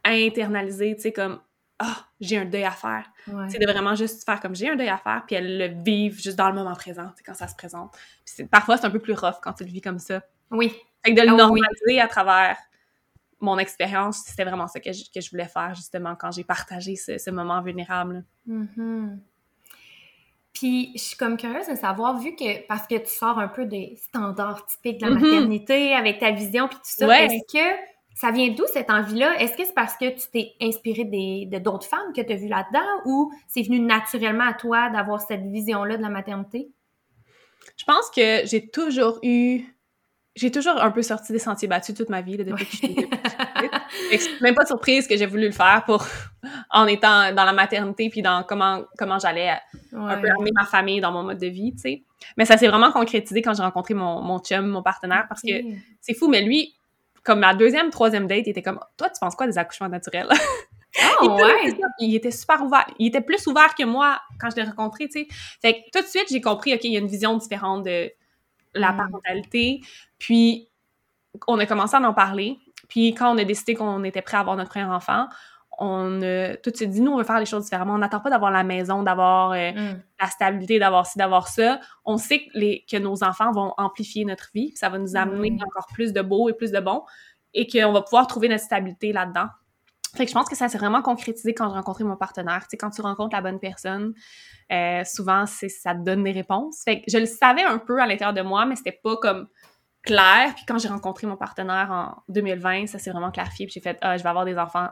internaliser, tu sais, comme, ah, j'ai un deuil à faire. Ouais. C'est de vraiment juste faire comme j'ai un deuil à faire, puis elles le vivent juste dans le moment présent, quand ça se présente. Puis parfois, c'est un peu plus rough quand tu le vis comme ça. Oui, Fait que de le Ah oui. normaliser à travers mon expérience, c'était vraiment ça que je, que je voulais faire, justement, quand j'ai partagé ce, ce moment vulnérable. Mhm. Puis, je suis comme curieuse de savoir, vu que, parce que tu sors un peu des standards typiques de la Mhm. maternité avec ta vision puis tout ça, Ouais. est-ce que ça vient d'où cette envie-là? Est-ce que c'est parce que tu t'es inspiré des, de d'autres femmes que tu as vues là-dedans ou c'est venu naturellement à toi d'avoir cette vision-là de la maternité? Je pense que j'ai toujours eu. J'ai toujours un peu sorti des sentiers battus toute ma vie, là, depuis depuis que je suis même pas de surprise que j'ai voulu le faire pour en étant dans la maternité puis dans comment comment j'allais un peu amener ma famille dans mon mode de vie, tu sais. Mais ça s'est vraiment concrétisé quand j'ai rencontré mon, mon chum, mon partenaire, parce que c'est fou, mais lui, comme ma deuxième, troisième date, il était comme Toi, tu penses quoi des accouchements naturels? Ah il, ouais! il était super ouvert. Il était plus ouvert que moi quand je l'ai rencontré, tu sais. Fait que tout de suite, j'ai compris, OK, il y a une vision différente de la Mm. parentalité. Puis, on a commencé à en parler. Puis quand on a décidé qu'on était prêt à avoir notre premier enfant, on a tout de suite dit, nous, on veut faire les choses différemment. On n'attend pas d'avoir la maison, d'avoir euh, mm. la stabilité, d'avoir ci, d'avoir ça. On sait que, les, que nos enfants vont amplifier notre vie, ça va nous amener encore plus de beau et plus de bon, et qu'on va pouvoir trouver notre stabilité là-dedans. Fait que je pense que ça s'est vraiment concrétisé quand j'ai rencontré mon partenaire. Tu sais, quand tu rencontres la bonne personne, euh, souvent, c'est ça te donne des réponses. Fait que je le savais un peu à l'intérieur de moi, mais c'était pas comme clair. Puis quand j'ai rencontré mon partenaire en 2020, ça s'est vraiment clarifié. Puis j'ai fait, ah, je vais avoir des enfants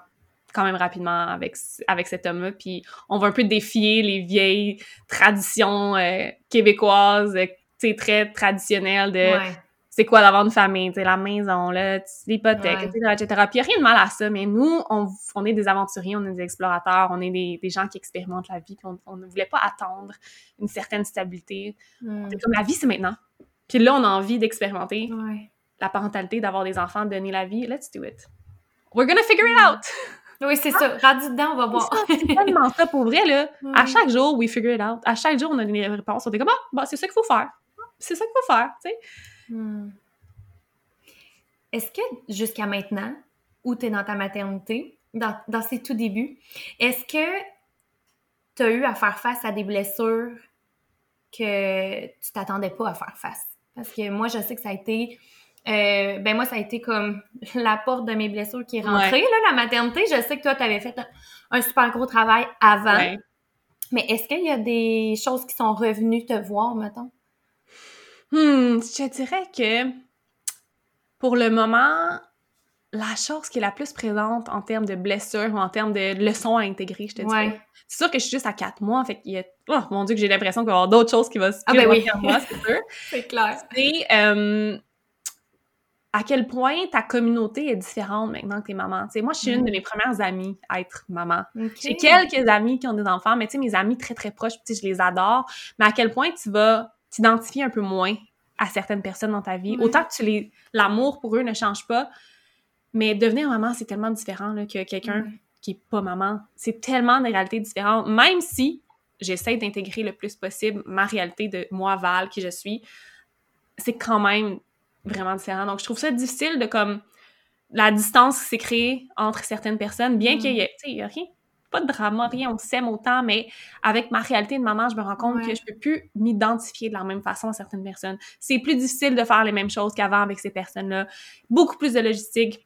quand même rapidement avec, avec cet homme-là. Puis on va un peu défier les vieilles traditions euh, québécoises, euh, tu sais, très traditionnelles de c'est quoi d'avoir une famille, tu sais, la maison, l'hypothèque, etc., etc. Puis il n'y a rien de mal à ça, mais nous, on, on, est des aventuriers, on est des explorateurs, on est des, des gens qui expérimentent la vie, puis on, ne voulait pas attendre une certaine stabilité. C'est comme la vie, c'est maintenant. Puis là, on a envie d'expérimenter la parentalité, d'avoir des enfants, de donner la vie. Let's do it. We're gonna figure it out! Oui, c'est ça. Rendu dedans, on va voir. C'est tellement ça pour vrai, là. À chaque jour, we figure it out. À chaque jour, on a des réponses. On est comme, ah, bah, c'est ça qu'il faut faire. C'est ça qu'il faut faire, tu sais. Hmm. Est-ce que jusqu'à maintenant, où tu es dans ta maternité, dans, dans ces tout débuts, est-ce que tu as eu à faire face à des blessures que tu t'attendais pas à faire face? Parce que moi, je sais que ça a été. Euh, ben moi, ça a été comme la porte de mes blessures qui est rentrée, là, la maternité. Je sais que toi, tu avais fait un, super gros travail avant. Mais est-ce qu'il y a des choses qui sont revenues te voir, mettons? Hmm, je dirais que pour le moment, la chose qui est la plus présente en termes de blessures ou en termes de leçons à intégrer, je te dis. C'est sûr que je suis juste à quatre mois, fait qu'il y a... Oh mon Dieu, que j'ai l'impression qu'il va y avoir d'autres choses qui vont se ah ben oui. moi, c'est sûr. c'est clair. C'est euh, à quel point ta communauté est différente maintenant que t'es maman? moi, je suis une de mm. mes premières amies à être maman. J'ai quelques amis qui ont des enfants, mais tu sais, mes amis très, très proches, je les adore. Mais à quel point tu vas t'identifier un peu moins à certaines personnes dans ta vie? Autant que tu les... l'amour pour eux ne change pas, mais devenir maman, c'est tellement différent là, que quelqu'un qui est pas maman. C'est tellement des réalités différentes. Même si j'essaie d'intégrer le plus possible ma réalité de moi, Val, qui je suis, c'est quand même vraiment différent. Donc, je trouve ça difficile de comme la distance qui s'est créée entre certaines personnes, bien qu'il y ait, y a rien pas de drama, rien, on s'aime autant, mais avec ma réalité de maman, je me rends compte que je peux plus m'identifier de la même façon à certaines personnes. C'est plus difficile de faire les mêmes choses qu'avant avec ces personnes-là. Beaucoup plus de logistique.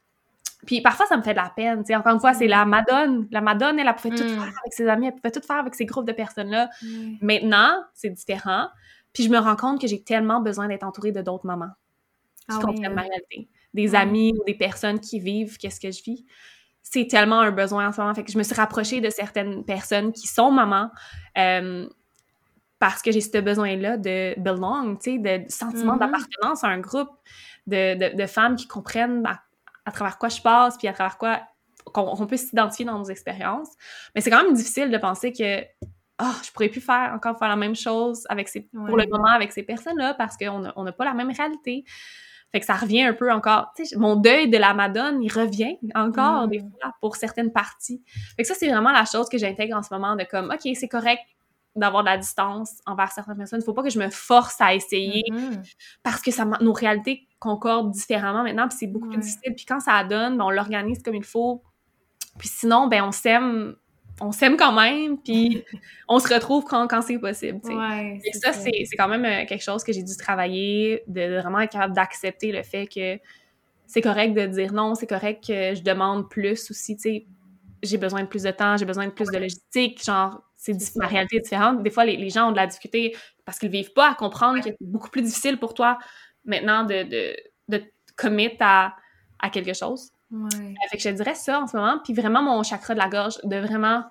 Puis parfois, ça me fait de la peine. sais Encore une fois, c'est la Madone. La Madone, elle, elle pouvait tout mm. faire avec ses amis, elle pouvait tout faire avec ces groupes de personnes-là. Maintenant, c'est différent. Puis je me rends compte que j'ai tellement besoin d'être entourée de d'autres mamans qui ah comprennent ma réalité. Des amis ou des personnes qui vivent qu'est-ce que je vis c'est tellement un besoin en ce moment. Fait que je me suis rapprochée de certaines personnes qui sont mamans euh, parce que j'ai ce besoin-là de belong, tu sais, de sentiment mm-hmm. d'appartenance à un groupe de, de, femmes qui comprennent à, travers quoi je passe, puis à travers quoi qu'on peut s'identifier dans nos expériences. Mais c'est quand même difficile de penser que oh, je pourrais plus faire encore faire la même chose avec ces, pour le moment avec ces personnes-là parce qu'on n'a on pas la même réalité. Fait que ça revient un peu encore. Mon deuil de la Madone, il revient encore des mm. fois pour certaines parties. Fait que ça, c'est vraiment la chose que j'intègre en ce moment de comme, OK, c'est correct d'avoir de la distance envers certaines personnes. Il faut pas que je me force à essayer mm-hmm. parce que ça, nos réalités concordent différemment maintenant, puis c'est beaucoup plus difficile. Puis quand ça donne, ben, on l'organise comme il faut. Puis sinon, ben on s'aime on s'aime quand même, puis on se retrouve quand, quand c'est possible. Ouais, et ça, c'est quand même euh, quelque chose que j'ai dû travailler, de, vraiment être capable d'accepter le fait que c'est correct de dire non, c'est correct que je demande plus aussi, tu sais, j'ai besoin de plus de temps, j'ai besoin de plus de logistique, genre, c'est ma réalité est différente. Des fois, les, gens ont de la difficulté parce qu'ils vivent pas à comprendre que c'est beaucoup plus difficile pour toi maintenant de, de, de commit à, à quelque chose. Ouais. Fait que je dirais ça en ce moment. Puis vraiment, mon chakra de la gorge, de vraiment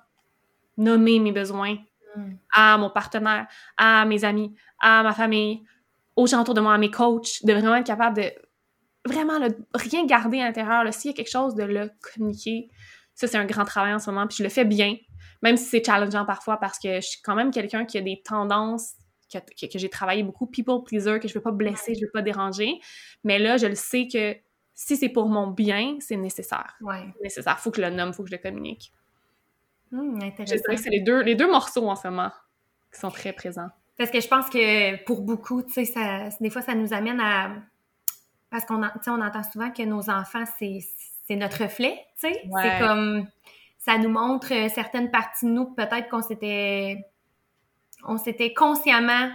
nommer mes besoins mm. à mon partenaire, à mes amis, à ma famille, aux gens autour de moi, à mes coachs, de vraiment être capable de vraiment rien garder à l'intérieur. S'il y a quelque chose, de le communiquer. Ça, c'est un grand travail en ce moment. Puis je le fais bien, même si c'est challengeant parfois parce que je suis quand même quelqu'un qui a des tendances que, que, j'ai travaillé beaucoup, people pleaser, que je veux pas blesser, je veux pas déranger. Mais là, je le sais que si c'est pour mon bien, c'est nécessaire. Ouais. nécessaire. Faut que je le nomme, faut que je le communique. Hum, je dirais que c'est les deux, les deux morceaux en ce moment qui sont très présents. Parce que je pense que pour beaucoup, tu sais, des fois, ça nous amène à, parce qu'on on entend souvent que nos enfants, c'est notre reflet, tu sais. C'est comme, ça nous montre euh, certaines parties de nous, peut-être qu'on s'était, on s'était consciemment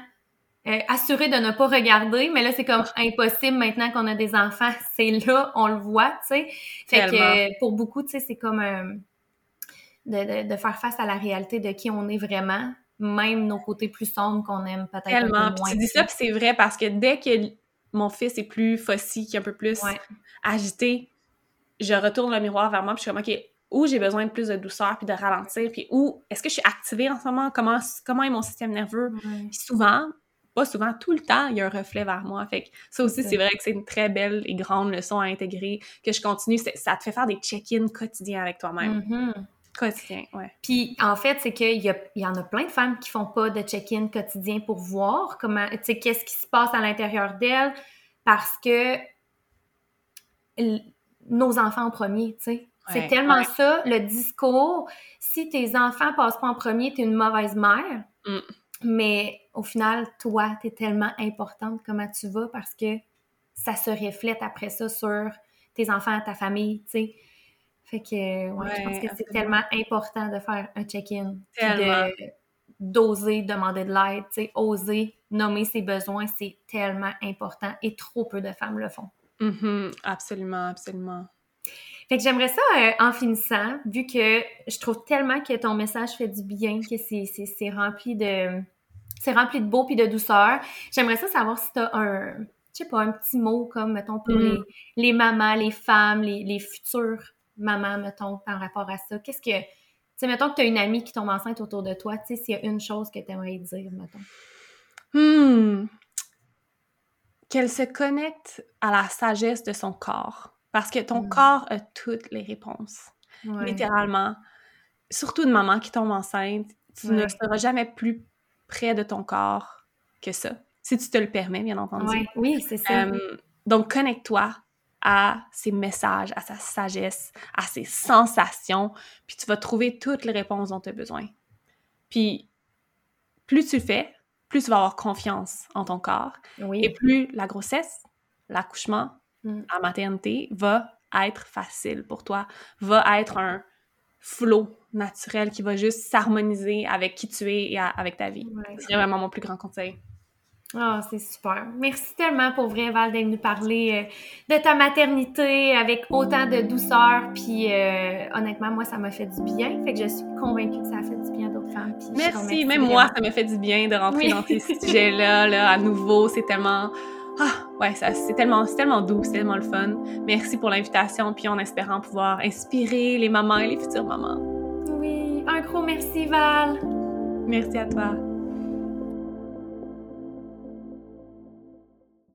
euh, assuré de ne pas regarder, mais là, c'est comme impossible maintenant qu'on a des enfants. C'est là, on le voit, tu sais. Fait que pour beaucoup, tu sais, c'est comme euh, de, de, faire face à la réalité de qui on est vraiment, même nos côtés plus sombres qu'on aime peut-être un peu moins. Tu dis ça, puis c'est vrai, parce que dès que mon fils est plus fossile, qui est un peu plus agité, je retourne le miroir vers moi, puis je suis comme, OK, où j'ai besoin de plus de douceur, puis de ralentir, puis où est-ce que je suis activée en ce moment, comment, comment est mon système nerveux? souvent, pas souvent, tout le temps, il y a un reflet vers moi. Fait que ça aussi, c'est vrai que c'est une très belle et grande leçon à intégrer, que je continue. Ça te fait faire des check-ins quotidiens avec toi-même. Mm-hmm. Quotidien, ouais. Puis en fait, c'est qu'il y, y en a plein de femmes qui font pas de check-in quotidien pour voir comment, tu sais, qu'est-ce qui se passe à l'intérieur d'elles, parce que nos enfants en premier, tu sais. c'est tellement ça, le discours. Si tes enfants passent pas en premier, t'es une mauvaise mère. Mm. Mais au final, toi, t'es tellement importante comment tu vas parce que ça se reflète après ça sur tes enfants, ta famille, tu sais. Fait que, ouais, je pense que c'est tellement important de faire un check-in. De d'oser demander de l'aide, tu sais, oser nommer ses besoins, c'est tellement important et trop peu de femmes le font. Mm-hmm. Absolument, absolument. Fait que j'aimerais ça, euh, en finissant, vu que je trouve tellement que ton message fait du bien, que c'est rempli de... C'est rempli de beau puis de douceur. J'aimerais ça savoir si tu as un, je sais pas, un petit mot comme, mettons, pour les, mm. les, mamans, les femmes, les, les futures mamans, mettons, par rapport à ça. Qu'est-ce que... Tu sais, mettons que tu as une amie qui tombe enceinte autour de toi, tu sais, s'il y a une chose que tu aimerais dire, mettons. Hmm. Qu'elle se connecte à la sagesse de son corps. Parce que ton hmm. corps a toutes les réponses. Littéralement. Surtout une maman qui tombe enceinte, tu ne seras jamais plus près de ton corps que ça. Si tu te le permets, bien entendu. Oui, c'est ça. Euh, donc, connecte-toi à ses messages, à sa sagesse, à ses sensations, puis tu vas trouver toutes les réponses dont tu as besoin. Puis, plus tu le fais, plus tu vas avoir confiance en ton corps. Et plus la grossesse, l'accouchement, mm. la maternité va être facile pour toi, va être un flot naturel qui va juste s'harmoniser avec qui tu es et avec ta vie. C'est vraiment mon plus grand conseil. Ah, c'est super. Merci tellement pour vrai, Val, d'être nous parler euh, de ta maternité avec autant de douceur. Puis euh, honnêtement, moi, ça m'a fait du bien. Fait que je suis convaincue que ça a fait du bien à d'autres femmes. merci. Même moi, ça m'a fait du bien de rentrer dans ces sujets-là, là, à nouveau. C'est tellement. Ah, ouais, c'est tellement, tellement doux, c'est tellement le fun. Merci pour l'invitation, puis en espérant pouvoir inspirer les mamans et les futures mamans. Oui, un gros merci, Val. Merci à toi.